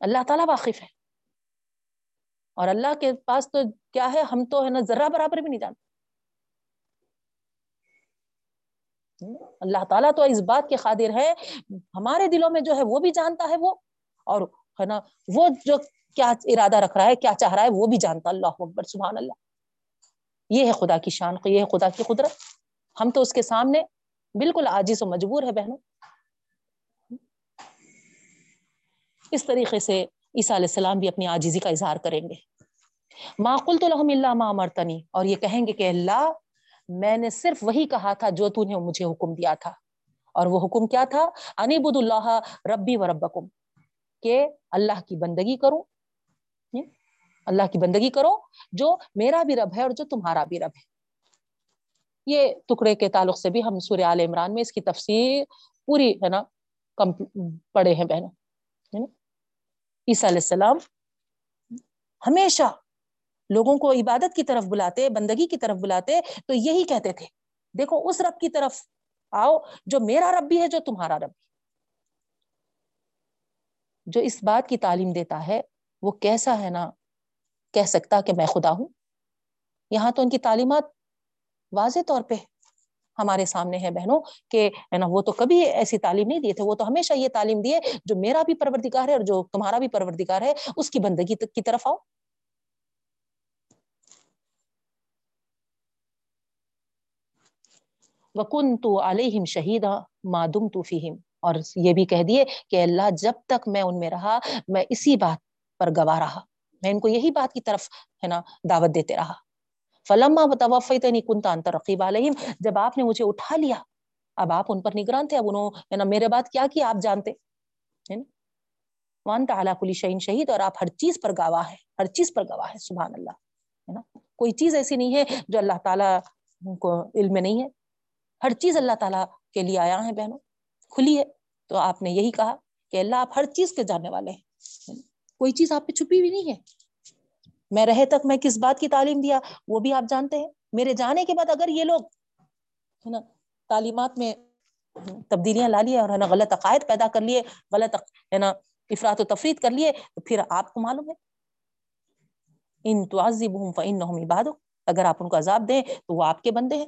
اللہ تعالیٰ واقف ہے۔ اور اللہ کے پاس تو کیا ہے؟ ہم تو، ہے نا ذرا برابر بھی نہیں جانتے۔ اللہ تعالیٰ تو اس بات کے قادر ہے، ہمارے دلوں میں جو ہے وہ بھی جانتا ہے وہ، اور ہے نا، وہ جو کیا ارادہ رکھ رہا ہے، کیا چاہ رہا ہے، وہ بھی جانتا اللہ اکبر، سبحان اللہ۔ یہ ہے خدا کی شان، یہ ہے خدا کی قدرت۔ ہم تو اس کے سامنے بالکل عاجز و مجبور ہے بہنوں۔ اس طریقے سے عیسیٰ علیہ السلام بھی اپنی عاجزی کا اظہار کریں گے۔ معقول تو لحم اللہ ما مرتنی اور یہ کہیں گے کہ اللہ میں نے صرف وہی کہا تھا جو تو نے مجھے حکم دیا تھا۔ اور وہ حکم کیا تھا؟ انیبد اللہ ربی و ربکم، کہ اللہ کی بندگی کروں اللہ کی بندگی کرو جو میرا بھی رب ہے اور جو تمہارا بھی رب ہے۔ یہ ٹکڑے کے تعلق سے بھی ہم سورہ عال عمران میں اس کی تفسیر پوری، ہے نا، کم پڑے ہیں بہنوں عیسیٰ علیہ السلام ہمیشہ لوگوں کو عبادت کی طرف بلاتے، بندگی کی طرف بلاتے، تو یہی کہتے تھے، دیکھو اس رب کی طرف آؤ جو میرا رب بھی ہے، جو تمہارا رب بھی۔ جو اس بات کی تعلیم دیتا ہے، وہ کیسا ہے نا؟ کہہ سکتا کہ میں خدا ہوں۔ یہاں تو ان کی تعلیمات واضح طور پہ ہمارے سامنے ہے بہنوں، کہ ہے نا، وہ تو کبھی ایسی تعلیم نہیں دیے تھے، وہ تو ہمیشہ یہ تعلیم دیے، جو میرا بھی پروردگار ہے اور جو تمہارا بھی پروردگار ہے، اس کی بندگی کی طرف آؤ۔ وکن تو علیہم شہیدا مادم تو فیم اور یہ بھی کہہ دیے کہ اللہ جب تک میں ان میں رہا، میں اسی بات پر گواہ رہا۔ میں ان کو یہی بات کی طرف، ہے نا، دعوت دیتے رہا۔ فلما توفیتنی کنتا انت رقیب علیہم جب آپ نے مجھے اٹھا لیا اب آپ ان پر نگران تھے، اب انہوں نے میرے بات کیا کیا؟ آپ جانتے وانت علی کل شعین شہید اور آپ ہر چیز پر گواہ ہے ہر چیز پر گواہ ہے سبحان اللہ، ہے نا۔ کوئی چیز ایسی نہیں ہے جو اللہ تعالیٰ کو علم میں نہیں ہے۔ ہر چیز اللہ تعالیٰ کے لیے آیا ہے بہنوں۔ کھلی ہے۔ تو آپ نے یہی کہا کہ اللہ آپ ہر چیز کے جاننے والے ہیں۔ کوئی چیز آپ پہ چھپی ہوئی نہیں ہے۔ میں رہے تک میں کس بات کی تعلیم دیا؟ وہ بھی آپ جانتے ہیں۔ میرے جانے کے بعد اگر یہ لوگ، ہے نا، تعلیمات میں تبدیلیاں لا لیے اور، ہے نا، غلط عقائد پیدا کر لیے، غلط، ہے نا افراد و تفرید کر لیے، تو پھر آپ کو معلوم ہے۔ ان تو عباد اگر آپ ان کو عذاب دیں تو وہ آپ کے بندے ہیں۔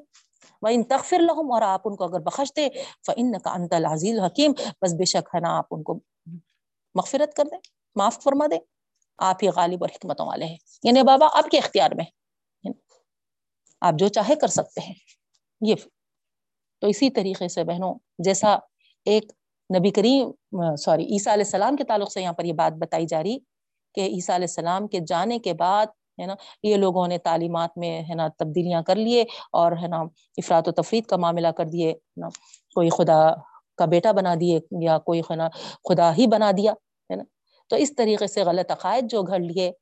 ان تغفر لہم اور آپ ان کو اگر بخش دے فن کا انت العزیز حکیم بس بے شک ہے نا، آپ ان کو مغفرت کر دیں، معاف فرما دیں۔ آپ ہی غالب اور حکمتوں والے ہیں۔ یعنی بابا، آپ کے اختیار میں آپ جو چاہے کر سکتے ہیں۔ یہ۔ تو اسی طریقے سے بہنوں، جیسا ایک نبی کریم، سوری، عیسیٰ علیہ السلام کے تعلق سے یہاں پر یہ بات بتائی جا رہی کہ عیسیٰ علیہ السلام کے جانے کے بعد ہے نا؟ یہ لوگوں نے تعلیمات میں ہے نا تبدیلیاں کر لیے اور ہے نا افراد و تفرید کا معاملہ کر دیے نا؟ کوئی خدا کا بیٹا بنا دیے یا کوئی ہے نا خدا ہی بنا دیا، ہے نا؟ تو اس طریقے سے غلط عقائد جو گھڑ لیے،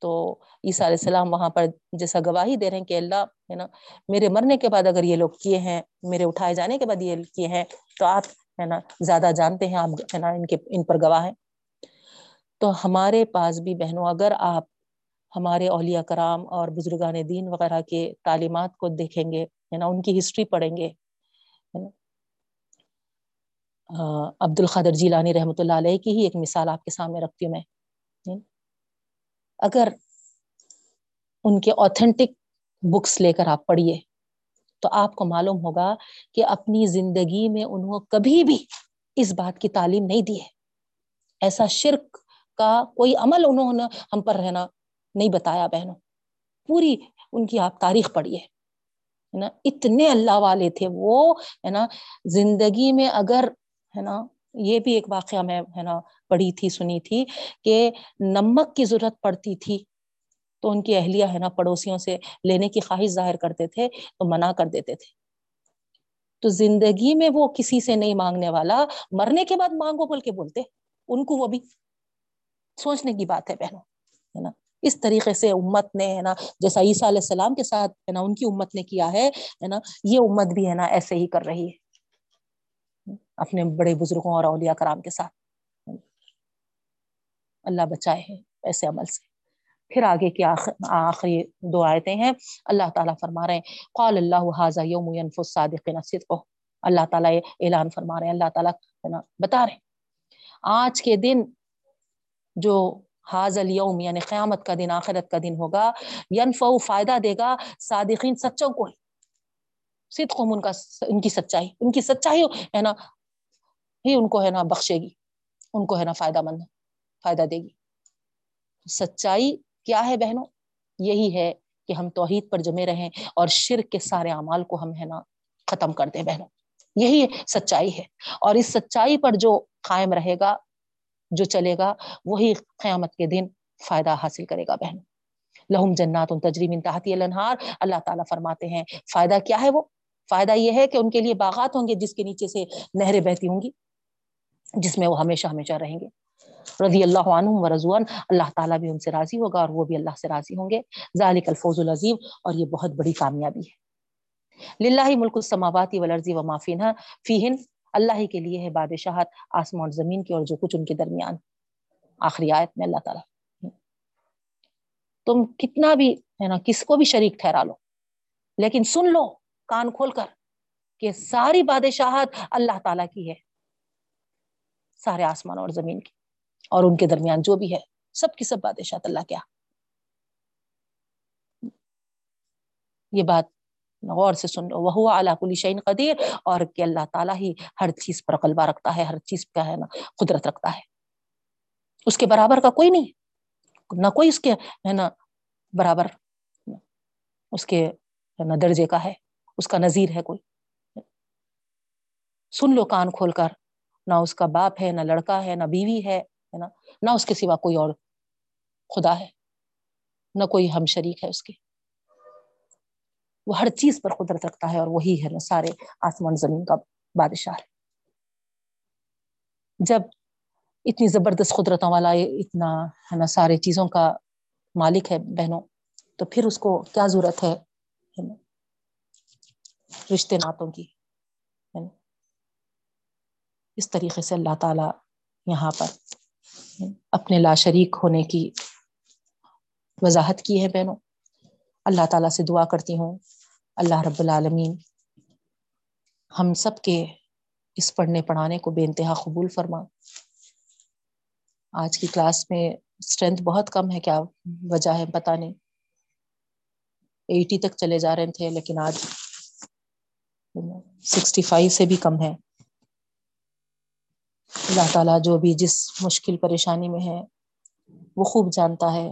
تو عیسیٰ علیہ السلام وہاں پر جیسا گواہی دے رہے ہیں کہ اللہ، ہے نا، میرے مرنے کے بعد اگر یہ لوگ کیے ہیں، میرے اٹھائے جانے کے بعد یہ کیے ہیں، تو آپ ہے نا زیادہ جانتے ہیں، آپ ہے نا ان کے، ان پر گواہ ہیں۔ تو ہمارے پاس بھی بہنوں، اگر آپ ہمارے اولیاء کرام اور بزرگان دین وغیرہ کے تعلیمات کو دیکھیں گے، ہے نا، ان کی ہسٹری پڑھیں گے عبد القادر جیلانی رحمۃ اللہ علیہ کی ہی ایک مثال آپ کے سامنے رکھتی ہوں میں اگر ان کے اوتھینٹک بکس لے کر آپ پڑھیے، تو آپ کو معلوم ہوگا کہ اپنی زندگی میں انہوں کبھی بھی اس بات کی تعلیم نہیں دی ہے۔ ایسا شرک کا کوئی عمل انہوں نے ہم پر رہنا نہیں بتایا بہنوں۔ پوری ان کی آپ تاریخ پڑھیے۔ نا؟ اتنے اللہ والے تھے وہ، ہے نا؟ زندگی میں اگر، ہے نا؟ یہ بھی ایک واقعہ میں، ہے نا؟ پڑھی تھی، سنی تھی کہ نمک کی ضرورت پڑتی تھی تو ان کی اہلیہ، ہے نا، پڑوسیوں سے لینے کی خواہش ظاہر کرتے تھے تو منع کر دیتے تھے۔ تو زندگی میں وہ کسی سے نہیں مانگنے والا، مرنے کے بعد مانگو بول کے بولتے، ان کو وہ بھی۔ سوچنے کی بات ہے بہنوں، ہے نا؟ اس طریقے سے امت نے، ہے نا، جیسا عیسیٰ علیہ السلام کے ساتھ، ہے نا، ان کی امت نے کیا ہے نا، یہ امت بھی، ہے نا، ایسے ہی کر رہی ہے۔ اپنے بڑے بزرگوں اور اولیاء کرام کے ساتھ۔ اللہ بچائے ہیں ایسے عمل سے۔ پھر آگے کی آخری دو آیتیں ہیں۔ اللہ تعالیٰ فرما رہے ہیں، قال اللہ حاضہ یوم ينف الصادقین صدقہ۔ اللہ تعالیٰ اعلان فرما رہے ہیں، اللہ تعالیٰ بتا رہے ہیں۔ آج کے دن جو حاض اليوم یعنی قیامت کا دن آخرت کا دن ہوگا ینفع فائدہ دے گا صادقین سچوں کو ہی صدق ان کا ان کی سچائی ان کی سچائی ہے نا ہی ان کو ہے نا بخشے گی ان کو ہے نا فائدہ مند فائدہ دے گی سچائی کیا ہے بہنوں یہی ہے کہ ہم توحید پر جمے رہیں اور شرک کے سارے اعمال کو ہم ہے نا ختم کر دیں بہنوں یہی سچائی ہے اور اس سچائی پر جو قائم رہے گا جو چلے گا، وہی قیامت کے دن فائدہ حاصل کرے گا بہن۔ لہم جنات ان تجریم انتہاتی الانہار۔ اللہ تعالیٰ فرماتے ہیں، فائدہ کیا ہے وہ؟ فائدہ یہ ہے کہ ان کے لیے باغات ہوں گے جس کے نیچے سے نہریں بہتی ہوں گی، جس میں وہ ہمیشہ ہمیشہ رہیں گے۔ رضی اللہ عنہ و رضوان، اللہ تعالیٰ بھی ان سے راضی ہوگا اور وہ بھی اللہ سے راضی ہوں گے۔ ذالک الفوز العظیم، اور یہ بہت بڑی کامیابی ہے۔ للہ ملک السماواتی والارض وما فیہن فیہن اللہ ہی کے لیے ہے بادشاہت، آسمان اور زمین کی اور جو کچھ ان کے درمیان۔ آخری آیت میں اللہ تعالیٰ۔ تم کتنا بھی، ہے نا، کس کو بھی شریک ٹھہرا لو، لیکن سن لو، کان کھول کر کہ ساری بادشاہت اللہ تعالیٰ کی ہے۔ سارے آسمان اور زمین کی۔ اور ان کے درمیان جو بھی ہے، سب کی سب بادشاہت اللہ کیا یہ بات غور سے سن لو۔ وہ اعلیٰ کلی شعین قدیر۔ اور کہ اللہ تعالیٰ ہی ہر چیز پر قلبہ رکھتا ہے، ہر چیز کا ہے نا، قدرت رکھتا ہے۔ اس کے برابر کا کوئی نہیں۔ نہ کوئی اس کے ہے نا برابر، اس کے نہ درجے کا ہے، اس کا نظیر ہے کوئی۔ سن لو کان کھول کر۔ نہ اس کا باپ ہے، نہ لڑکا ہے، نہ بیوی ہے ہے نا۔ نہ اس کے سوا کوئی اور خدا ہے۔ نہ کوئی ہم شریک ہے اس کے۔ وہ ہر چیز پر قدرت رکھتا ہے اور وہی ہے نا سارے آسمان زمین کا بادشاہ۔ ہے جب اتنی زبردست قدرتوں والا اتنا ہے نا سارے چیزوں کا مالک ہے بہنوں، تو پھر اس کو کیا ضرورت ہے؟ رشتے ناتوں کی اس طریقے سے اللہ تعالی یہاں پر اپنے لا شریک ہونے کی وضاحت کی ہے بہنوں۔ اللہ تعالیٰ سے دعا کرتی ہوں۔ اللہ رب العالمین ہم سب کے اس پڑھنے پڑھانے کو بے انتہا قبول فرما۔ آج کی کلاس میں اسٹرینتھ بہت کم ہے، کیا وجہ ہے پتہ نہیں۔ ایٹی تک چلے جا رہے تھے، لیکن آج سکسٹی فائیو سے بھی کم ہے۔ اللہ تعالیٰ جو بھی جس مشکل پریشانی میں ہے، وہ خوب جانتا ہے۔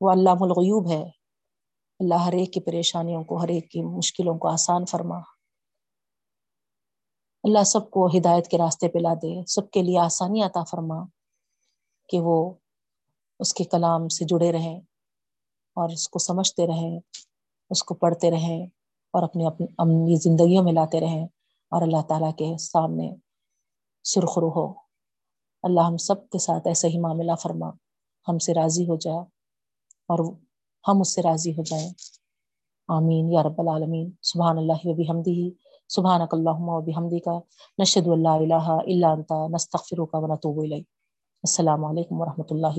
وہ اللہ الغیوب ہے۔ اللہ ہر ایک کی پریشانیوں کو، ہر ایک کی مشکلوں کو آسان فرما۔ اللہ سب کو ہدایت کے راستے پہ لا دے، سب کے لیے آسانی عطا فرما کہ وہ اس کے کلام سے جڑے رہیں اور اس کو سمجھتے رہیں، اس کو پڑھتے رہیں اور اپنے اپنی زندگیوں میں لاتے رہیں اور اللہ تعالیٰ کے سامنے سرخرو ہو۔ اللہ ہم سب کے ساتھ ایسے ہی معاملہ فرما، ہم سے راضی ہو جائے اور ہم اس سے راضی ہو جائیں۔ آمین۔ یا رب العالمین۔ سبحان اللہ وبی بحمدی سبحانک اللہم و بحمدی کا نشد اللہ الہ الا انتا نستغفرک و نتوب الیک۔ السلام علیکم ورحمۃ اللہ